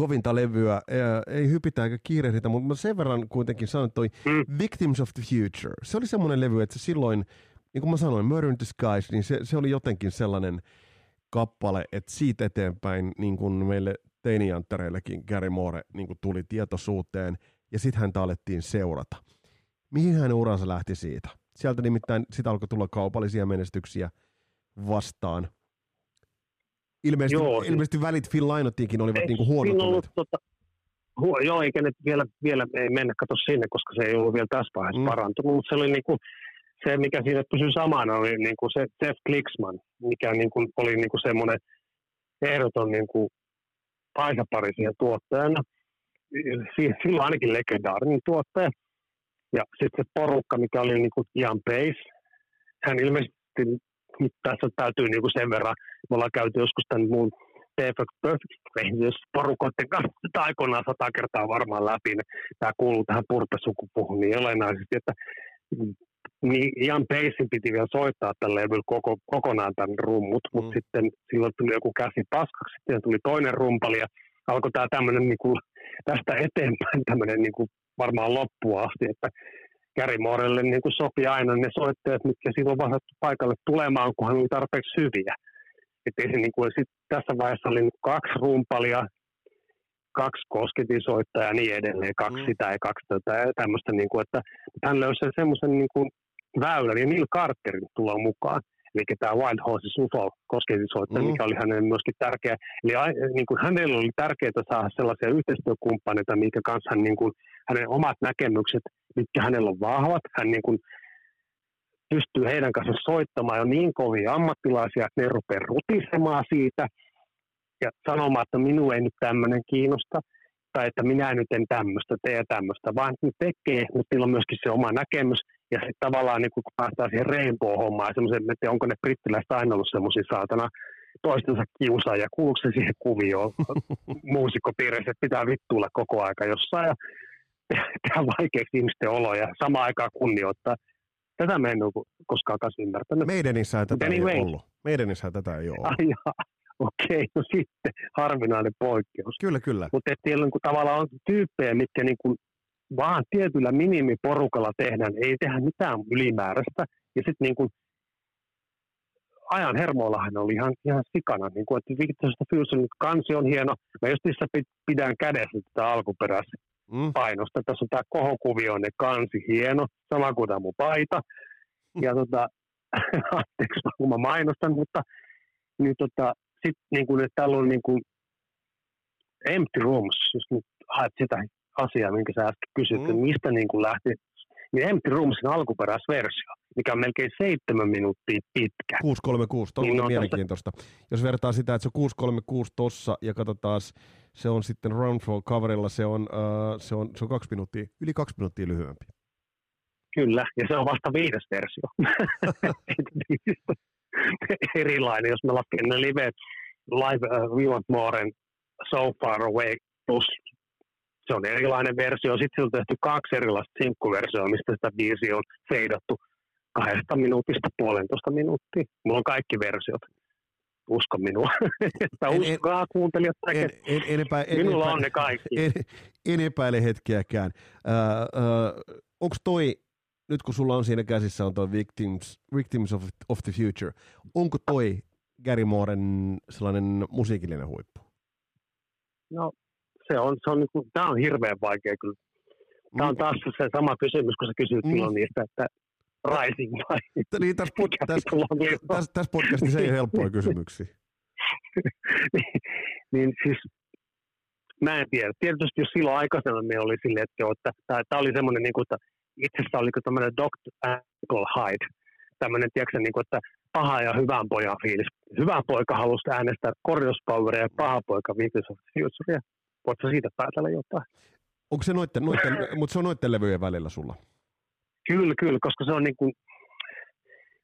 S1: kovinta levyä. Ei hypitä eikä kiirehditä, mutta sen verran kuitenkin sanon, että toi mm. Victims of the Future, se oli semmoinen levy, että silloin, niin kuin mä sanoin, Murder in Skies, niin se, se oli jotenkin sellainen kappale, että siitä eteenpäin niin kuin meille teinijanttereillekin Gary Moore niin kuin tuli tietoisuuteen, ja sitten häntä alettiin seurata. Mihin hän uransa lähti siitä? Sieltä nimittäin sitä alkoi tulla kaupallisia menestyksiä vastaan – Ilmeisesti, joo, siis, ilmeisesti välit Phil Lynottiinkin olivat niin huonot. Tota,
S2: huo, joo, eikä ne vielä, vielä ei mennä katso sinne, koska se ei ollut vielä tässä vaiheessa mm. parantunut, mutta se oli niin kuin, se, mikä siinä pysyi samana, oli niin kuin se Jeff Klicksman, mikä niin kuin, oli niin kuin semmoinen ehdoton niin kuin paisapari siihen tuottajana. Silloin ainakin legendaarinen tuottaja. Ja sitten se porukka, mikä oli niin kuin Ian Pace, hän ilmeisesti nyt tässä täytyy niin kuin sen verran, me ollaan käyty joskus tämän muun Perfect, Perfect jos porukoiden kanssa aikoinaan sata kertaa varmaan läpi, niin tämä kuuluu tähän purpesukupuhun niin olennaisesti, että niin Ian Pacin piti vielä soittaa tällä levyllä koko, kokonaan tämän rummut, mm. mutta sitten silloin tuli joku käsi paskaksi, sitten tuli toinen rumpali ja alkoi tämä tämmöinen niin kuin, tästä eteenpäin tämmöinen niin kuin varmaan loppuun asti, että Gary Moorelle niin kuin sopi aina ne soittajat, mitkä silloin vastattu paikalle tulemaan, kun hän oli tarpeeksi hyviä. Että niin kuin, sit tässä vaiheessa oli niin kaksi rumpalia, kaksi kosketisoittajaa ja niin edelleen, kaksi mm. sitä ja kaksi tätä ja tämmöistä, niin kuin, että hän löysi semmoisen niin kuin väylän ja Neil Carterin tulla mukaan. Eli tämä Wild Horses UFO kosketisoittaja, mm. mikä oli hänelle myöskin tärkeä. Eli niin kuin hänellä oli tärkeää saada sellaisia yhteistyökumppaneita, minkä kanssa hän, niin kuin, hänen omat näkemykset, mitkä hänellä on vahvat, hän niin kuin, pystyy heidän kanssa soittamaan jo niin kovia ammattilaisia, että ne rupeaa rutisemaan siitä ja sanomaan, että minua ei nyt tämmöinen kiinnosta, tai että minä nyt en tämmöistä, tee tämmöistä, vaan ne tekee, mutta niillä on myöskin se oma näkemys, ja sitten tavallaan niin kun päästään siihen rainbow-hommaan, semmoisen, että onko ne brittiläiset aina ollut semmoisia saatana toistensa kiusaa, ja kuuluuko se siihen kuvioon *laughs* muusikkopiirissä, että pitää vittuilla koko aika jossain, ja *laughs* tehdään vaikeaksi ihmisten oloja, samaan aikaan kunnioittaa. Tätä me en ole koskaan kanssa ymmärtänyt.
S1: Meidänissä tätä anyway. ei ollut. Meidänissä tätä ei ole
S2: Ai *laughs* Okei, no sitten harvinainen poikkeus.
S1: Kyllä, kyllä.
S2: Mutta siellä niin tavallaan on tyyppejä, mitkä niin kuin vaan tietyllä minimiporukalla tehdään, ei tehdä mitään ylimääräistä. Ja sitten niin kuin ajan hermoillahan oli ihan, ihan sikana, niin kuin, että Victorista Fusion kansi on hieno. Mä just niissä pidän kädessä tätä alkuperäistä mm. painosta. Tässä on tämä kohokuvioinen kansi hieno, sama kuin tämä mun paita. Ja tota, *laughs* anteeksi kun mä mainostan, mutta niin tota, sitten niin kuin, että täällä on niin kuin Empty Rooms, jos nyt haet sitä asiaa, minkä sä äsken kysyt, mm. mistä niin kuin lähti, niin Empty Roomsin alkuperäisversio, mikä on melkein seitsemän minuuttia pitkä.
S1: 636, tuo niin on mielenkiintoista. Tosta... Jos vertaa sitä, että se on 636 tossa ja katsotaan, se on sitten Roundfall coverilla, se on, uh, se on, se on kaksi minuuttia, yli kaksi minuuttia lyhyempi.
S2: Kyllä, ja se on vasta viides versio. *laughs* erilainen, jos me lasken live, live uh, We Want Moren So Far Away plus se on erilainen versio. Sitten on tehty kaksi erilaista sinkkuversioa, mistä sitä biisi on feidattu kahdesta minuutista puolentoista minuuttia. Mulla on kaikki versiot. Usko minua. *laughs* Että uskokaa kuuntelijat. En, en, en, epä, en, Minulla epä, on ne kaikki.
S1: En, en epäile hetkeäkään. Uh, uh, Onko toi nyt kun sulla on siinä käsissä on toi Victims, Victims of, of the Future, onko toi Gary Mooren sellainen musiikillinen huippu?
S2: No se on, se on, niin kuin, tämä on hirveän vaikea kyllä. Tämä on mm. taas se sama kysymys, kun sä kysyt mm. silloin niistä, että Rising vai?
S1: Niin, tässä, pod, tässä, tässä, tässä podcastissa ei ole helppoja kysymyksiä.
S2: niin, *laughs* niin siis mä en tiedä. Tietysti jos silloin aikaisemmin me oli silleen, että, joo, että tämä oli semmoinen, niin kuin, että itse asiassa oliko tämmöinen Dr. Ankle Hyde, tämmöinen, tiedätkö, niin kuin, että paha ja hyvän pojan fiilis. Hyvä poika halusi äänestää Poweria ja paha poika of Futurea. Voitko siitä päätellä jotain?
S1: Onko se noitten, noitten *laughs* mutta se on noitten levyjen välillä sulla?
S2: Kyllä, kyllä, koska se on niin kuin,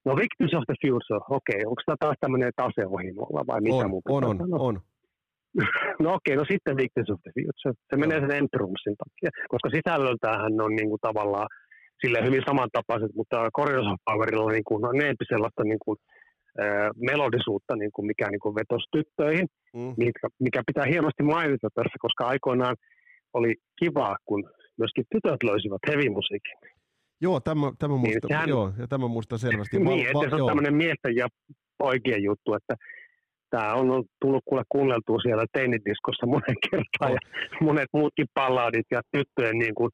S2: no Victims of the Future, okei, okay. onko tämä taas tämmöinen taseohimolla vai mitä
S1: on, muuta? On, on, on, on. *laughs*
S2: No okei, okay, no sitten Victims of the Future. Se no. menee sen Entrumsin takia, koska sisällöltähän on niin kuin tavallaan sille hyvin samantapaiset, mutta Chorus of Powerilla on niin kuin, no, enempi sellaista niin kuin, melodisuutta, niin kuin mikä niin kuin vetosi tyttöihin, mm. mikä, mikä pitää hienosti mainita tässä, koska aikoinaan oli kiva, kun myöskin tytöt löysivät heavy-musiikin.
S1: Joo, tämä, tämä niin, muista, sehän, joo, ja tämä muista selvästi.
S2: Niin, va, va, että se on tämmöinen miesten ja poikien juttu, että tämä on tullut kuule kuunneltua siellä teinidiskossa monen kertaan ja monet muutkin palladit ja tyttöjen niin kuin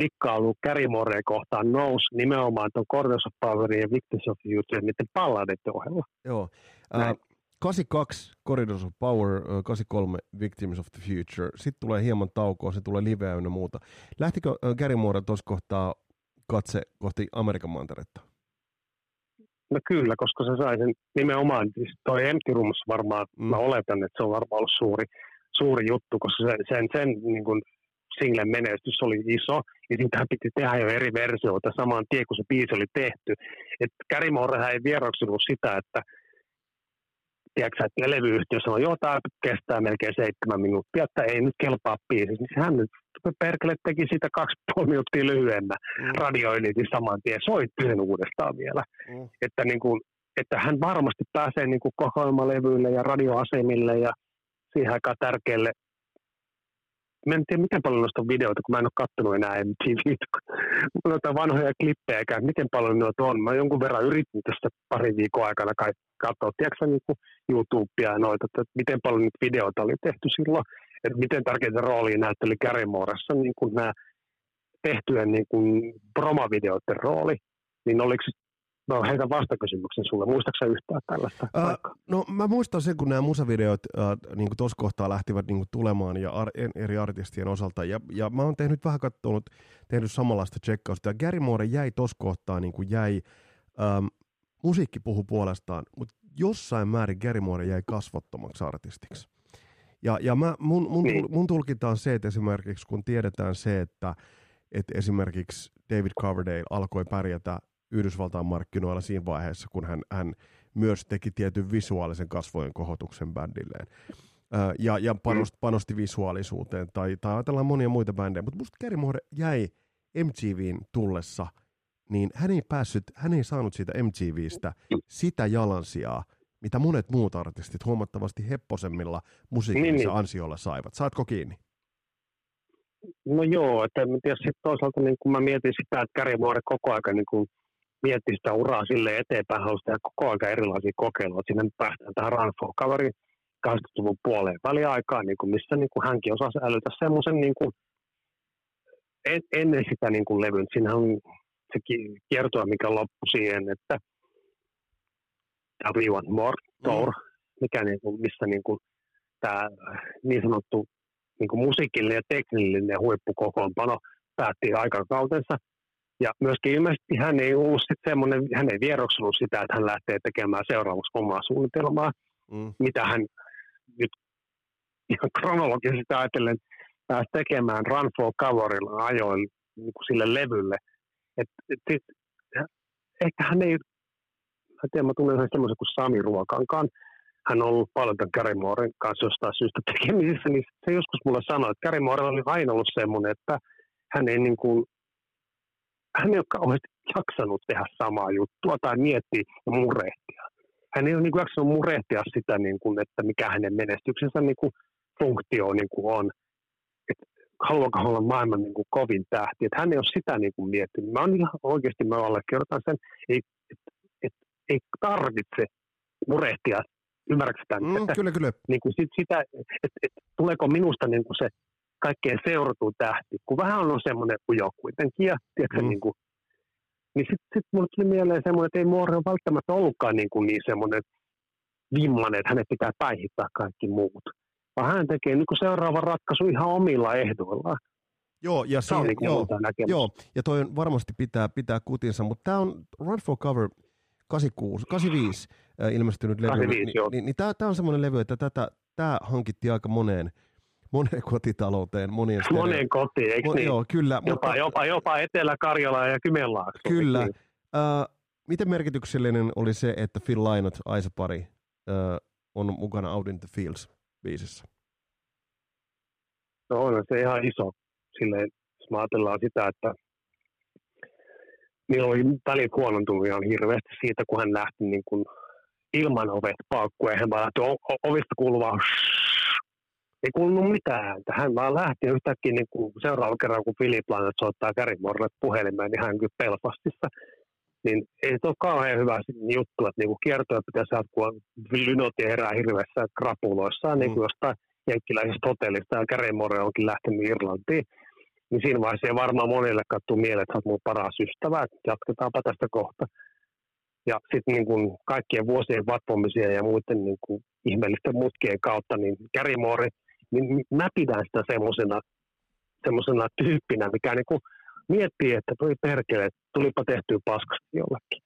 S2: dikkailu Kärimoreen kohtaan nousi nimenomaan tuon Corners of Powerin ja Victims of Youth ja niiden palladitten ohella.
S1: Joo. Uh, 82 Corridors of Power, 83 Victims of the Future. Sitten tulee hieman taukoa, se tulee liveä ja muuta. Lähtikö Gary Moore tuossa kohtaa katse kohti Amerikan manteretta?
S2: No kyllä, koska se sai sen nimenomaan, siis toi Empty Rooms varmaan, mm. mä oletan, että se on varmaan ollut suuri, suuri juttu, koska sen, sen, sen niin kuin singlen menestys oli iso, ja siitähän piti tehdä jo eri versioita saman tien, kun se biisi oli tehty. Että Gary ei vieroksunut sitä, että tiedätkö, että levyyhtiö sanoi, joo, tämä kestää melkein seitsemän minuuttia, että ei nyt kelpaa biisi. Niin hän nyt perkele teki sitä kaksi puoli minuuttia lyhyemmän mm. radioilitin saman tien, soitti sen uudestaan vielä. Mm. Että, niin kuin, että hän varmasti pääsee niin kuin kokoelmalevyille ja radioasemille ja siihen aikaan tärkeälle mä en tiedä miten paljon noista videoita, kun mä en ole kattonut enää MTV. On jotain vanhoja klippejä, eikä miten paljon noita on. Mä jonkun verran yritin tässä pari viikon aikana katsoa, tiedätkö niin kuin YouTubea ja noita, että miten paljon niitä videoita oli tehty silloin, että miten tärkeitä roolia näytteli Gary Mooressa niin kuin nämä tehtyjen niin kuin promavideoiden rooli, niin oliko No heitä vastakysymyksen sulle. Muistaaksä yhtään tällaista uh,
S1: No mä muistan sen, kun nämä musavideot uh, niin tuossa kohtaa lähtivät niin tulemaan ja ar- eri artistien osalta. Ja, ja mä oon tehnyt vähän katsonut, tehnyt samanlaista tsekkausta. Ja Gary Moore jäi tuossa kohtaa, niin kuin jäi, um, musiikki puhu puolestaan, mutta jossain määrin Gary Moore jäi kasvottomaksi artistiksi. Ja, ja mä, mun, mun, niin. mun tulkinta on se, että esimerkiksi kun tiedetään se, että, että esimerkiksi David Coverdale alkoi pärjätä Yhdysvaltain markkinoilla siinä vaiheessa, kun hän, hän myös teki tietyn visuaalisen kasvojen kohotuksen bändilleen. ja, ja panosti, panosti visuaalisuuteen, tai, tai ajatellaan monia muita bändejä, mutta musta Gary Moore jäi MTVin tullessa, niin hän ei päässyt, hän ei saanut siitä MTVstä sitä jalansijaa, mitä monet muut artistit huomattavasti hepposemmilla musiikillisilla niin, niin. ansioilla saivat. Saatko kiinni?
S2: No joo, että en tiedä sitten toisaalta niin kun mä mietin sitä, että Gary Moore koko ajan niin kun mietti sitä uraa sille eteenpäin, halusi tehdä koko ajan erilaisia kokeiluja. Sinne päästään tähän Run for Coverin 80-luvun puoleen väliaikaan, niin kuin missä niin kuin hänkin osasi älytä semmoisen niin kuin, en, ennen sitä niin kuin levyn. Siinä on se kiertoa, mikä loppui siihen, että We Want More Tour, mm. mikä niin kuin, missä niin kuin, tämä niin sanottu niin kuin musiikillinen ja teknillinen huippukokoonpano päätti aikakautensa – ja myöskin ilmeisesti hän ei ollut sit semmoinen, hän ei vieroksunut sitä, että hän lähtee tekemään seuraavaksi omaa suunnitelmaa, mm. mitä hän nyt ihan kronologisesti ajatellen pääsi tekemään Run for Coverilla ajoin niin kuin sille levylle. Et, et, et, ehkä hän ei, mä tiedän, mä tunnen semmoisen kuin Sami Ruokankaan, hän on ollut paljon tämän Gary Mooren kanssa jostain syystä tekemisissä, niin se joskus mulle sanoi, että Gary Moore oli aina ollut semmoinen, että hän ei niin kuin hän ei ole kauheasti jaksanut tehdä samaa juttua tai miettiä ja murehtia. Hän ei ole niin kuin jaksanut murehtia sitä, niin kuin, että mikä hänen menestyksensä niin kuin funktio niin kuin on. Että haluaako olla maailman niin kuin kovin tähti. Että hän ei ole sitä niin kuin miettinyt. Mä ihan oikeasti mä allekirjoitan sen, ei, et, et, ei tarvitse murehtia Ymmärrätkö tämän?
S1: Mm, että, kyllä, kyllä.
S2: Niin kuin sit, sitä, että, että tuleeko minusta niin kuin se kaikkein seuratu tähti, kun vähän on semmoinen ujo kuitenkin, ja tiedätkö, mm. niin, kuin, niin sitten sit mulle tuli mieleen semmoinen, että ei Moore ole välttämättä ollutkaan niin, kuin niin semmoinen vimmanen, että hänet pitää päihittää kaikki muut. Vaan hän tekee niin kuin seuraavan ratkaisu ihan omilla ehdoillaan.
S1: Joo, ja, se, on niin joo, joo, ja toi on varmasti pitää, pitää kutinsa, mutta tämä on Run for Cover 86, 85 äh, ilmestynyt levy, 85, niin, niin, niin tämä on semmoinen levy, että tätä, tämä hankittiin aika moneen, moneen kotitalouteen. Monien *laughs*
S2: stereo... Moneen kotiin, eikö niin?
S1: Joo, kyllä.
S2: Jopa, mutta... jopa, jopa Etelä-Karjala ja Kymenlaakso.
S1: Kyllä. Niin? Uh, miten merkityksellinen oli se, että Phil Lynott, Aisa-pari, uh, on mukana Out in the Fields biisissä?
S2: No on se ihan iso. Silleen, jos me ajatellaan sitä, että niillä oli välit huonontunut ihan hirveästi siitä, kun hän lähti niin kuin ilman ovet paukkuun hän vaan lähti ovista kuuluvaa ei kuulunut mitään. Hän vaan lähti yhtäkkiä niin kuin seuraavalla kerran, kun Philip Lainat soittaa Kärimorille puhelimeen, niin hän kyllä Belfastissa. Niin ei se ole kauhean hyvä juttu, että niin kiertoja pitäisi jatkua lynoti herää hirveässä krapuloissaan, niin kuin mm. jostain jenkkiläisestä hotellista, ja Kärimore onkin lähtenyt Irlantiin. Niin siinä vaiheessa ei varmaan monille kattu mieleen, että olet mun paras ystävä, että jatketaanpa tästä kohta. Ja sitten niin kuin kaikkien vuosien vatvomisien ja muiden niin kuin ihmeellisten mutkien kautta, niin Kärimori – niin mä pidän sitä semmoisena semmosena tyyppinä, mikä niin kuin miettii, että toi perkele, tulipa tehtyä paskasti jollekin.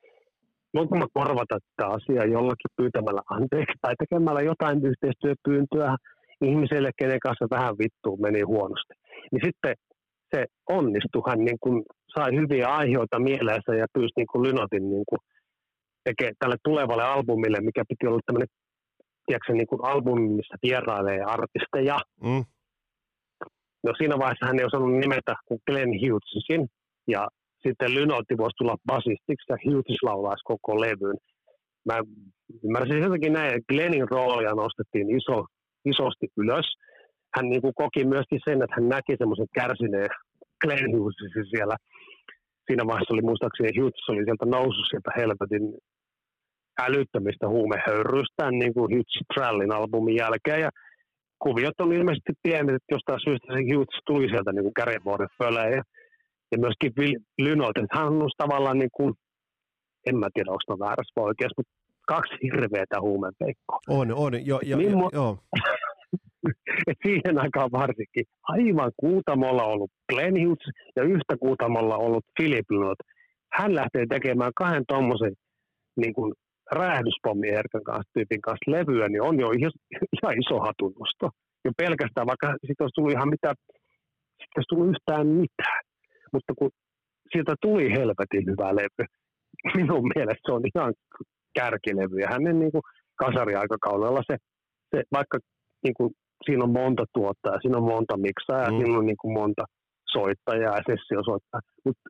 S2: Voinko mä korvata tätä asiaa jollakin pyytämällä anteeksi tai tekemällä jotain yhteistyöpyyntöä ihmiselle, kenen kanssa vähän vittuun meni huonosti. Niin sitten se onnistui, hän niin kuin sai hyviä aiheita mieleensä ja pyysi niin kuin Lynotin niin kuin tekee tälle tulevalle albumille, mikä piti olla tämmöinen tiedätkö, niin kuin albumi, missä vierailee artisteja. Mm. No siinä vaiheessa hän ei osannut nimetä kuin Glenn Hughesin, ja sitten Lynotti voisi tulla basistiksi, ja Hughes laulaisi koko levyn. Mä ymmärsin jotenkin näin, että Glennin roolia nostettiin iso, isosti ylös, hän niin kuin koki myöskin sen, että hän näki semmoisen kärsineen Glenn Hughesin siellä. Siinä vaiheessa oli muistaakseni Hughes oli sieltä noussut sieltä helvetin älyttömistä huumehöyryystään niin kuin Hughes Trallin albumin jälkeen. Ja kuviot on ilmeisesti pienet, että jostain syystä se Hughes tuli sieltä niin kädenvuoden föleen. Ja, ja myöskin Lynolta, että hän on tavallaan niin kuin, en mä tiedä, onko väärässä vai oikeassa, mutta kaksi hirveätä huumepeikkoa.
S1: On, on, jo, jo,
S2: niin
S1: jo, jo. *laughs*
S2: Et siihen aikaan varsinkin aivan kuutamolla ollut Glenn Hughes ja yhtä kuutamolla ollut Philip Lynott. Hän lähtee tekemään kahden tuommoisen niin kuin räjähdyspommi Erkan kanssa, tyypin kanssa levyä, niin on jo ihan, iso hatunnosto. Jo pelkästään, vaikka sitten olisi tullut ihan mitä, sitten olisi tullut yhtään mitään. Mutta kun sieltä tuli helvetin hyvä levy, *laughs* minun mielestä se on ihan kärkilevy. Ja hänen niin kuin kasariaikakaudella se, se vaikka niin kuin, siinä on monta tuottajaa, siinä on monta miksaa mm. siinä on niin kuin monta soittajaa ja sessiosoittajaa. Mutta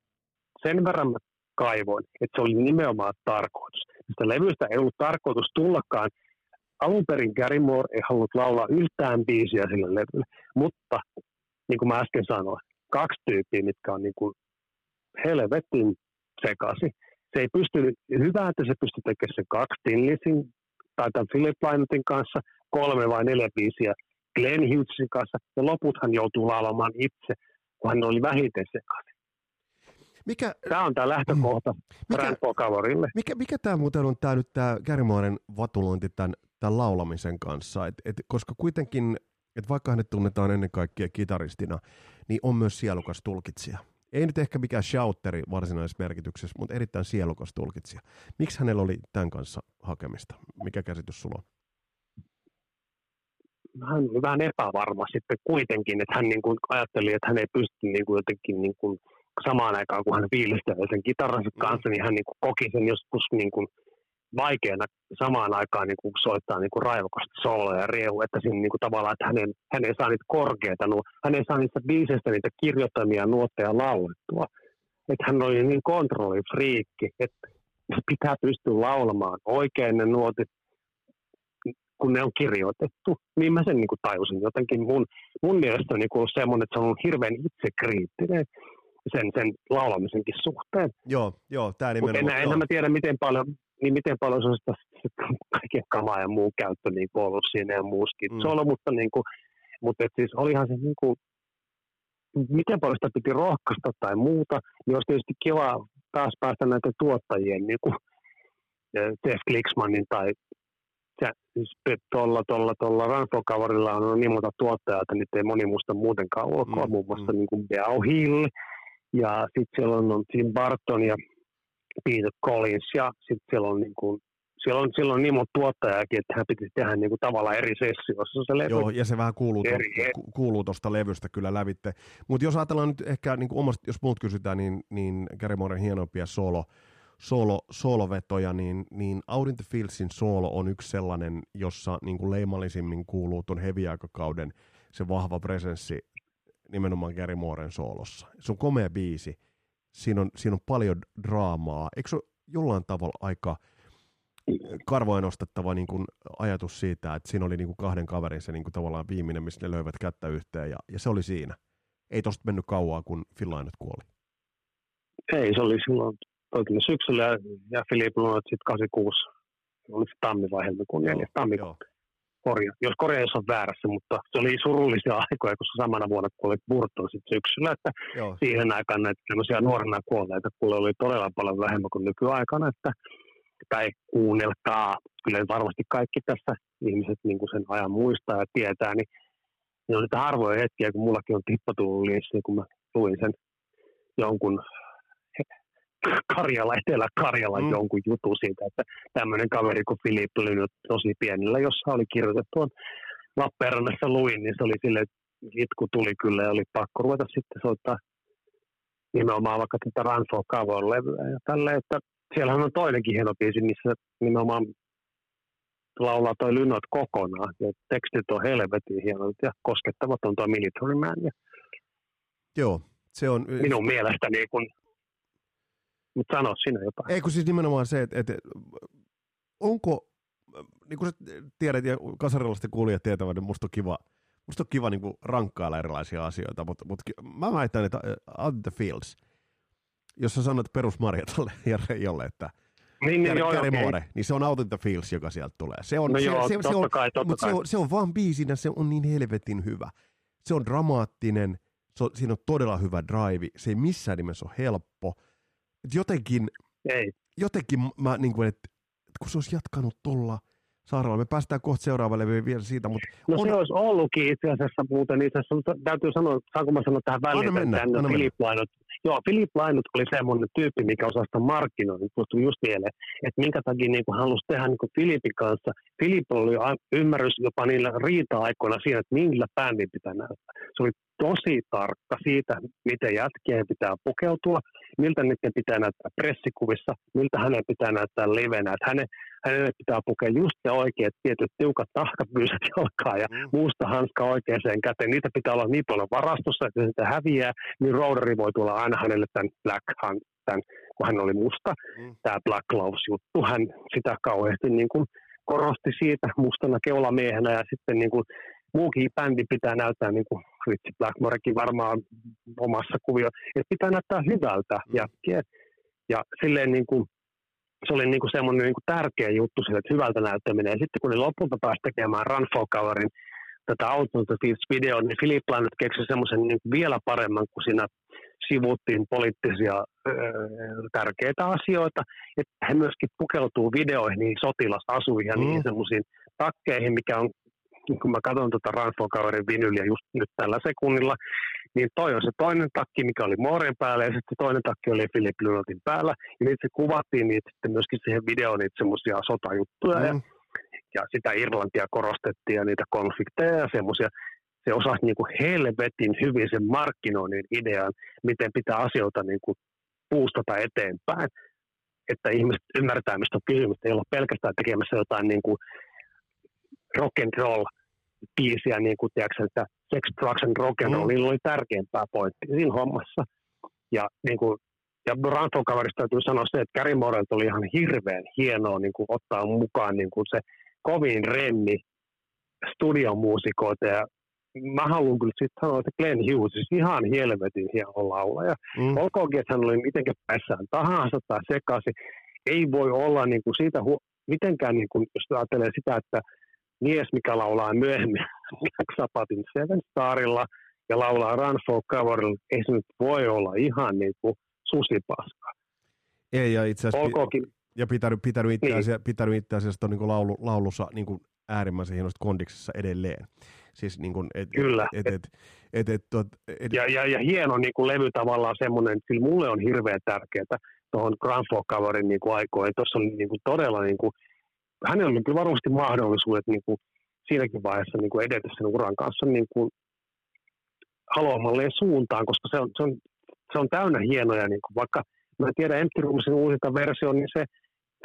S2: sen verran mä kaivoin, että se oli nimenomaan tarkoitus. Sitä levystä ei ollut tarkoitus tullakaan. Alun perin Gary Moore ei halunnut laulaa yhtään biisiä sille levylle, mutta niin kuin mä äsken sanoin, kaksi tyyppiä, mitkä on niin kuin helvetin sekasi. Se ei pysty, hyvä, että se pystyy tekemään sen kaksi Tinlisin tai tämän Philip Lynottin kanssa, kolme vai neljä biisiä Glenn Hughesin kanssa, ja loputhan joutuu laulamaan itse, kun hän oli vähiten sekaisin. Mikä, tämä on tämä lähtökohta mikä, Kavorille.
S1: Mikä, mikä tämä muuten on tämä nyt tämä Kärimoinen vatulointi tämän, tämän laulamisen kanssa? Et, et, koska kuitenkin, että vaikka hänet tunnetaan ennen kaikkea kitaristina, niin on myös sielukas tulkitsija. Ei nyt ehkä mikään shouteri varsinaisessa merkityksessä, mutta erittäin sielukas tulkitsija. Miksi hänellä oli tämän kanssa hakemista? Mikä käsitys sulla on?
S2: Hän oli vähän epävarma sitten kuitenkin, että hän niin kuin ajatteli, että hän ei pysty niin kuin jotenkin niin kuin samaan aikaan, kun hän fiilistelee sen kitaransa mm. kanssa, niin hän niin kuin koki sen joskus niin kuin vaikeana samaan aikaan niin kuin soittaa niin kuin raivokasta soloja ja riehu, että siinä niin kuin tavallaan, että hänen, hän ei saa niitä korkeita, hän ei saa niistä biiseistä niitä kirjoittamia nuotteja laulettua. Että hän oli niin kontrollifriikki, että pitää pystyä laulamaan oikein ne nuotit, kun ne on kirjoitettu. Niin mä sen niin kuin tajusin jotenkin. Mun, mun mielestä on niin kuin semmoinen, että se on hirveän itsekriittinen sen, sen laulamisenkin suhteen.
S1: Joo, joo, tämä nimenomaan.
S2: Mutta enää, en mä tiedä, miten paljon, niin miten paljon se on sitä, kaiken kamaa ja muu käyttö niin ollut siinä ja muuskin mm. solo, mutta, niin kuin, mutta et siis olihan se niin kuin, miten paljon sitä piti rohkaista tai muuta, niin olisi tietysti kiva taas päästä näiden tuottajien, niin kuin Jeff Klicksmanin tai tuolla, tuolla, tuolla Ranfo-kavarilla on niin monta tuottajaa, että niitä ei moni muista muutenkaan ulkoa, mm, muun muassa mm. niin kuin Beau Hill, ja sitten siellä on, on Tim Barton ja Peter Collins ja sitten siellä on niin kuin siellä on, siellä on niin monta tuottajakin, että hän piti tehdä niin kuin tavallaan eri sessioissa se levy.
S1: Joo, ja se vähän kuuluu, eri, to, kuuluu tuosta levystä kyllä lävitte. Mutta jos ajatellaan nyt ehkä, niin kuin omasta, jos muut kysytään, niin, niin Gary Mooren hienompia solo, solo, solovetoja, niin, niin Out in the Fieldsin solo on yksi sellainen, jossa niin kuin leimallisimmin kuuluu tuon heviaikakauden se vahva presenssi nimenomaan Gary Mooren soolossa. Se on komea biisi. Siinä on, siinä on paljon draamaa. Eikö se ole jollain tavalla aika karvoin nostettava niin kuin ajatus siitä, että siinä oli niin kuin kahden kaverin se niin kuin tavallaan viimeinen, missä ne löivät kättä yhteen ja, ja se oli siinä. Ei tosta mennyt kauaa, kun Lynott kuoli.
S2: Ei, se oli silloin syksyllä ja Philip Lynott sitten 86. Oli se tammivaihe, kun neljäs tammikuuta korja, jos korjaus on väärässä, mutta se oli surullisia aikoja, koska samana vuonna kuoli Burton sitten syksyllä, että Joo. siihen aikaan näitä tämmöisiä nuorena kuolleita kuule oli todella paljon vähemmän kuin nykyaikana, että tai kuunnelkaa, kyllä varmasti kaikki tässä ihmiset niin kuin sen ajan muistaa ja tietää, niin ne on niitä harvoja hetkiä, kun mullakin on tippa tullut liissä, kun mä luin sen jonkun Karjala, Etelä-Karjala mm. jonkun jutun siitä, että tämmöinen kaveri kuin Filip oli nyt tosi pienellä, jossa oli kirjoitettu on Lappeenrannassa luin, niin se oli sille, että itku tuli kyllä ja oli pakko ruveta sitten soittaa nimenomaan vaikka tätä for Cover levyä ja tälleen, että siellähän on toinenkin hieno biisi, missä nimenomaan laulaa toi Lynot kokonaan. Ja tekstit on helvetin hienot ja koskettavat on tuo Military Man. Ja
S1: Joo, se on...
S2: Minun mielestäni kun mutta sano sinä jotain.
S1: Ei kun siis nimenomaan se, että, että onko, niin kuin sä tiedät ja kasarilaisten kuulijat tietävät, niin musta on kiva, musta on kiva niin kuin rankkailla erilaisia asioita, mutta, mutta mä väitän, että Out the Fields, jos sä sanot perus Marjatalle ja Reijolle, että
S2: niin, niin,
S1: joo, okay. niin se on Out the Fields, joka sieltä tulee. Se on,
S2: no
S1: se,
S2: joo,
S1: se, se on,
S2: kai,
S1: mutta
S2: kai.
S1: Se, on, se on vaan biisinä, se on niin helvetin hyvä. Se on dramaattinen, se on, siinä on todella hyvä drive, se ei missään nimessä ole helppo. Et jotenkin,
S2: ei.
S1: jotenkin mä niin kuin, että kun se olisi jatkanut tuolla saarella, me päästään kohta seuraavalle vielä siitä, mutta...
S2: No
S1: on,
S2: se olisi ollutkin itse asiassa muuten, itse asiassa täytyy sanoa, saanko mä sanoa tähän väliin,
S1: mennä,
S2: että
S1: anna
S2: Philip Lainut, joo, Philip Lainut oli semmoinen tyyppi, mikä osasi sitä markkinoida, tuli just mieleen, että minkä takia niin kuin halusi tehdä niin kuin Filipin kanssa. Filip oli ymmärrys jopa niillä riita-aikoina siinä, että millä bändin pitää näyttää. Se oli tosi tarkka siitä, miten jätkien pitää pukeutua, miltä niiden pitää näyttää pressikuvissa, miltä hänen pitää näyttää livenä. Että hänen, hänelle pitää pukea just ne oikeat tietyt tiukat tahkapyysät jalkaan ja
S1: Mm.
S2: muusta hanska oikeaan käteen. Niitä pitää olla niin paljon varastossa, että sitä häviää, niin roaderi voi tulla aina hänelle tämän Black Hunt, tämän, kun hän oli musta,
S1: Mm.
S2: tämä Black Gloves-juttu. Hän sitä kauheasti niin kuin korosti siitä mustana keulamiehenä ja sitten niin kuin muukin bändi pitää näyttää, niin kuin Ritchie Blackmorekin varmaan omassa kuvio, että pitää näyttää hyvältä
S1: Mm.
S2: ja, ja silleen niin kuin, se oli niin kuin semmoinen niin kuin tärkeä juttu sille, että hyvältä näyttäminen. Ja sitten kun ne lopulta pääsi tekemään Run for Coverin tätä Out videoa, niin Philip Lynott keksi semmoisen niin kuin vielä paremman, kun siinä sivuttiin poliittisia öö, tärkeitä asioita, että he myöskin pukeutuu videoihin niihin sotilasasuihin ja
S1: Mm.
S2: niihin semmoisiin takkeihin, mikä on, kun mä katson tuota Coverin vinyliä just nyt tällä sekunnilla, niin toi on se toinen takki, mikä oli Mooren päällä, ja sitten toinen takki oli Philip Lynotin päällä, ja niitä se kuvattiin niitä sitten myöskin siihen videoon niitä semmoisia sotajuttuja, ja,
S1: Mm.
S2: ja sitä Irlantia korostettiin, ja niitä konflikteja ja semmoisia. Se osasi niin kuin helvetin hyvin sen markkinoinnin idean, miten pitää asioita niin kuin puustata eteenpäin, että ihmiset ymmärtää, mistä on kysymys, ei olla pelkästään tekemässä jotain niin kuin rock and roll biisiä, niin kuin tiedätkö, että sex, drugs and rock and roll,
S1: Mm.
S2: niillä oli tärkeämpää pointti siinä hommassa. Ja, niin kuin, ja Ranfon kaverista täytyy sanoa se, että Gary Morelt oli ihan hirveän hienoa niin kuin ottaa mukaan niin kuin se kovin renni studiomuusikoita ja mä haluan kyllä sitten sanoa, että Glenn Hughes siis ihan helvetin hieno laulaja.
S1: Mm.
S2: Olkoonkin, että hän oli mitenkä päässään tahansa tai sekaisin. Ei voi olla niin kuin siitä hu- mitenkään, niin kuin, jos ajattelee sitä, että mies, mikä laulaa myöhemmin *laughs* Black Sabbathin Seven Starilla ja laulaa Run for Coverilla, ei se nyt voi olla ihan niin kuin susipaska.
S1: Ei, ja itse asiassa, ja pitänyt, pitänyt itse
S2: Niin.
S1: asiassa, pitänyt itse asiassa niin laulu, laulussa niin kuin äärimmäisen hienosti kondiksessa edelleen. Siis niin kuin, et,
S2: Kyllä.
S1: Et, et, et, et, et, et,
S2: ja, ja, ja hieno niin kuin levy tavallaan semmoinen, että kyllä mulle on hirveän tärkeää tuohon Grand Folk Coverin niin kuin aikoihin. Tuossa oli niin kuin todella, niin kuin, hänellä oli kyllä varmasti mahdollisuudet niin kuin siinäkin vaiheessa niin kuin edetä sen uran kanssa niin kuin haluamalleen suuntaan, koska se on, se on, se on täynnä hienoja, niin kuin vaikka mä en tiedä Empty Roomsin uusinta versio, niin se,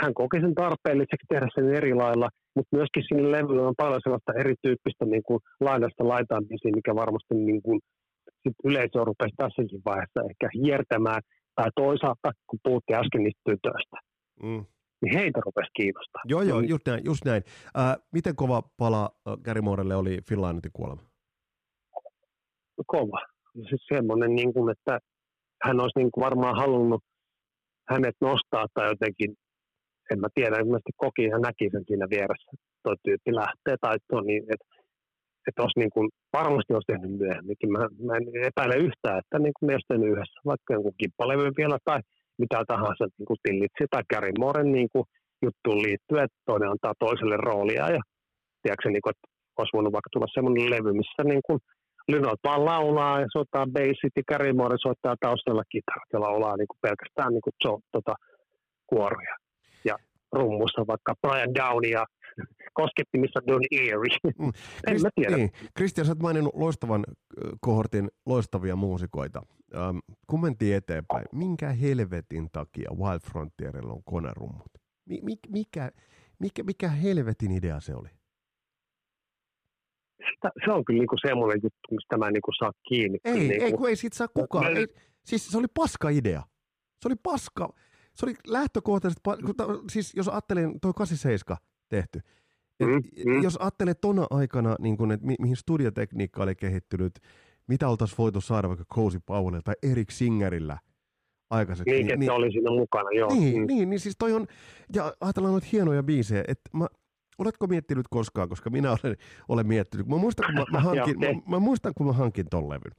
S2: hän koki sen tarpeelliseksi tehdä sen eri lailla, mutta myöskin siinä levyllä on paljon sellaista erityyppistä niin kuin laidasta laitaan biisiä, mikä varmasti niin kuin, sit yleisö rupesi tässäkin vaiheessa ehkä hiertämään, tai toisaalta, kun puhuttiin äsken niistä tytöistä,
S1: mm.
S2: Niin heitä rupesi kiinnostaa.
S1: Joo, joo,
S2: Niin,
S1: just näin. Just näin. Äh, miten kova pala äh, Gary Moorelle oli Phil Lynottin kuolema?
S2: kova. Siis semmoinen, niin kuin, että hän olisi niin kuin varmaan halunnut hänet nostaa tai jotenkin, en mä tiedä, ilmeisesti koki ja näki sen siinä vieressä, toi tyyppi lähtee tai tuo niin, että, että olisi niin kuin, varmasti olisi tehnyt myöhemminkin. Mä, mä en epäile yhtään, että niin kuin ne olisi tehnyt yhdessä vaikka jonkun kippalevyn vielä tai mitä tahansa niin kuin Tillitsi tai Gary Moren niin kuin juttuun liittyen, että toinen antaa toiselle roolia ja tiedätkö, niin kuin, että olisi voinut vaikka tulla semmoinen levy, missä niin kuin Lynot vaan laulaa ja soittaa bassit ja Gary Moore soittaa taustalla kitarat ja laulaa niin kuin pelkästään niin kuin so, tota, kuoroja. Ja rummussa vaikka Brian Downey ja koskettimissa Don Erie.
S1: Mm. *laughs*
S2: en mä tiedä.
S1: Niin. Kristian, sä oot maininnut loistavan kohortin loistavia muusikoita. Ähm, kun mentiin eteenpäin, minkä helvetin takia Wild Frontierilla on konerummut? Mi- mi- mikä, mikä, mikä helvetin idea se oli?
S2: Sitä, se on kyllä niin kuin semmoinen juttu, mistä mä en niin kuin saa kiinni.
S1: Ei,
S2: niin
S1: ei, kun ei siitä saa kukaan.
S2: Mä-
S1: Ei, siis se oli paska idea. Se oli paska. Se oli lähtökohtaisesti, pa- siis jos ajattelin, toi 87 tehty, Et mm, mm. Jos ajattelee tona aikana, niin kun, että mi- mihin studiotekniikka oli kehittynyt, mitä oltaisiin voitu saada vaikka Cozy Powellilla tai Erik Singerillä aikaiseksi.
S2: Niin, niin, niin oli siinä mukana, joo.
S1: Niin, mm. niin, niin siis toi on, ja ajatellaan noita hienoja biisejä, että mä, oletko miettinyt koskaan, koska minä olen, olen miettinyt, mä muistan, kun mä, mä, *laughs* hankin, mä, mä, muistan, kun mä hankin ton levyn.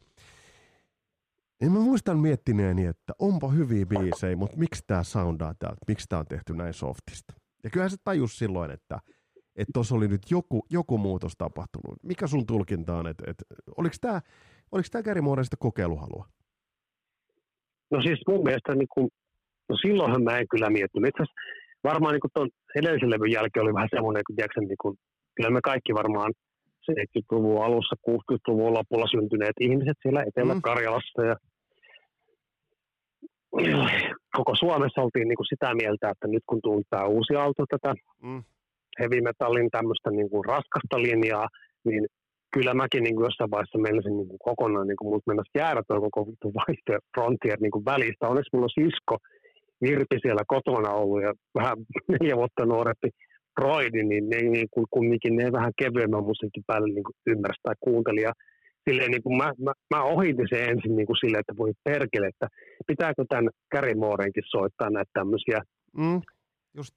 S1: Niin mä muistan miettineeni, että onpa hyviä biisejä, mutta miksi tämä soundaa täältä, miksi tämä on tehty näin softista. Ja kyllähän se tajus silloin, että että tuossa oli nyt joku, joku muutos tapahtunut. Mikä sun tulkinta on, että, että oliko tämä oliko tämä Gary Mooreista kokeiluhalua?
S2: No siis mun mielestä, niin kun, no silloinhan mä en kyllä miettinyt. Itse varmaan niin tuon edellisen levyn jälkeen oli vähän semmoinen, kun, tiedätkö, niin kun, kyllä me kaikki varmaan 70-luvun alussa, 60-luvun lopulla syntyneet ihmiset siellä Etelä-Karjalassa ja koko Suomessa oltiin niin kuin sitä mieltä, että nyt kun tuli tämä uusi auto tätä mm. heavy metallin tämmöistä niin kuin raskasta linjaa, niin kyllä mäkin niin kuin jossain vaiheessa menisin niin kuin kokonaan, niin kuin mut mennäisi jäädä tuo koko vaihto Frontier niin kuin välistä. Onneksi mulla on sisko Virpi siellä kotona ollut ja vähän *laughs* neljä vuotta nuorempi Broidi, niin ne niin kuin, kumminkin ne vähän kevyemmän musiikin päälle niin kuin ymmärsi tai kuunteli. Ja silleen niin kuin mä, mä, mä ohitin sen ensin niin kuin silleen, että voi perkele, että pitääkö tämän Gary Moorenkin soittaa näitä tämmöisiä mm, just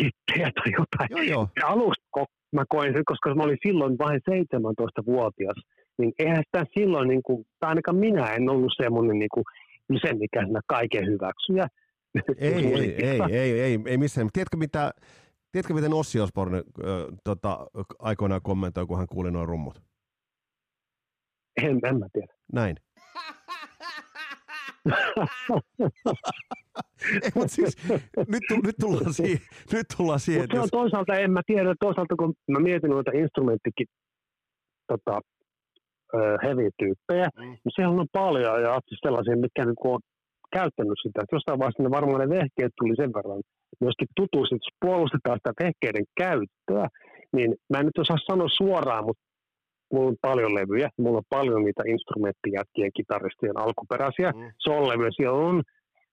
S2: hittejä tai jotain. Joo, joo. Ja alusta mä koin sen, koska mä olin silloin vain 17-vuotias, niin eihän sitä silloin, niin kuin, tai ainakaan minä en ollut semmoinen niin kuin, sen ikäisenä kaiken hyväksyjä.
S1: Ei, ei, ei, *laughs* ei, ei, ei missään. Tiedätkö, mitä, tiedätkö miten Ossi Osborne äh, tota, aikoinaan kommentoi, kun hän kuuli nuo rummut?
S2: En, en mä tiedä.
S1: Näin. *laughs* Ei, mutta siis, nyt, nyt, tullaan siihen. Nyt tullaan siihen
S2: mutta se on toisaalta, en mä tiedä, toisaalta kun mä mietin noita instrumenttikin tota, heavy-tyyppejä, mm. niin siellä on paljon ja sellaisia, mitkä niin on käyttänyt sitä. Että jossain vaiheessa ne varmaan ne vehkeet tuli sen verran myöskin tutuiksi, että jos puolustetaan sitä vehkeiden käyttöä, niin mä en nyt osaa sanoa suoraan, mutta mulla on paljon levyjä, mulla on paljon niitä instrumenttijätkien, kitaristien alkuperäisiä mm. soul-levyjä. Siellä on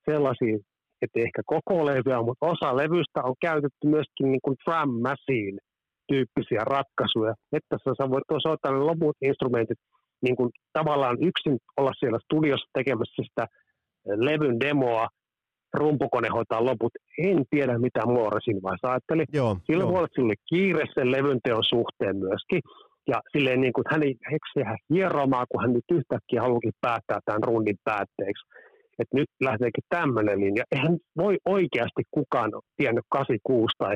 S2: sellaisia, että ehkä koko levyä, mutta osa levystä on käytetty myöskin niin kuin drum machine tyyppisiä ratkaisuja, että sä voit soittaa ne loput instrumentit niin kuin tavallaan yksin olla siellä studiossa tekemässä sitä levyn demoa, rumpukone hoitaa loput. En tiedä, mitä Moore siinä vaiheessa ajatteli. Joo, Sillä joo. voi olla sille kiire sen levyn teon suhteen myöskin. Ja silleen niin kuin, että hän ei heksiä hieromaa, kun hän nyt yhtäkkiä haluakin päättää tämän rundin päätteeksi. Että nyt lähteekin tämmöinen linja. Eihän voi oikeasti kukaan tiennyt 86 tai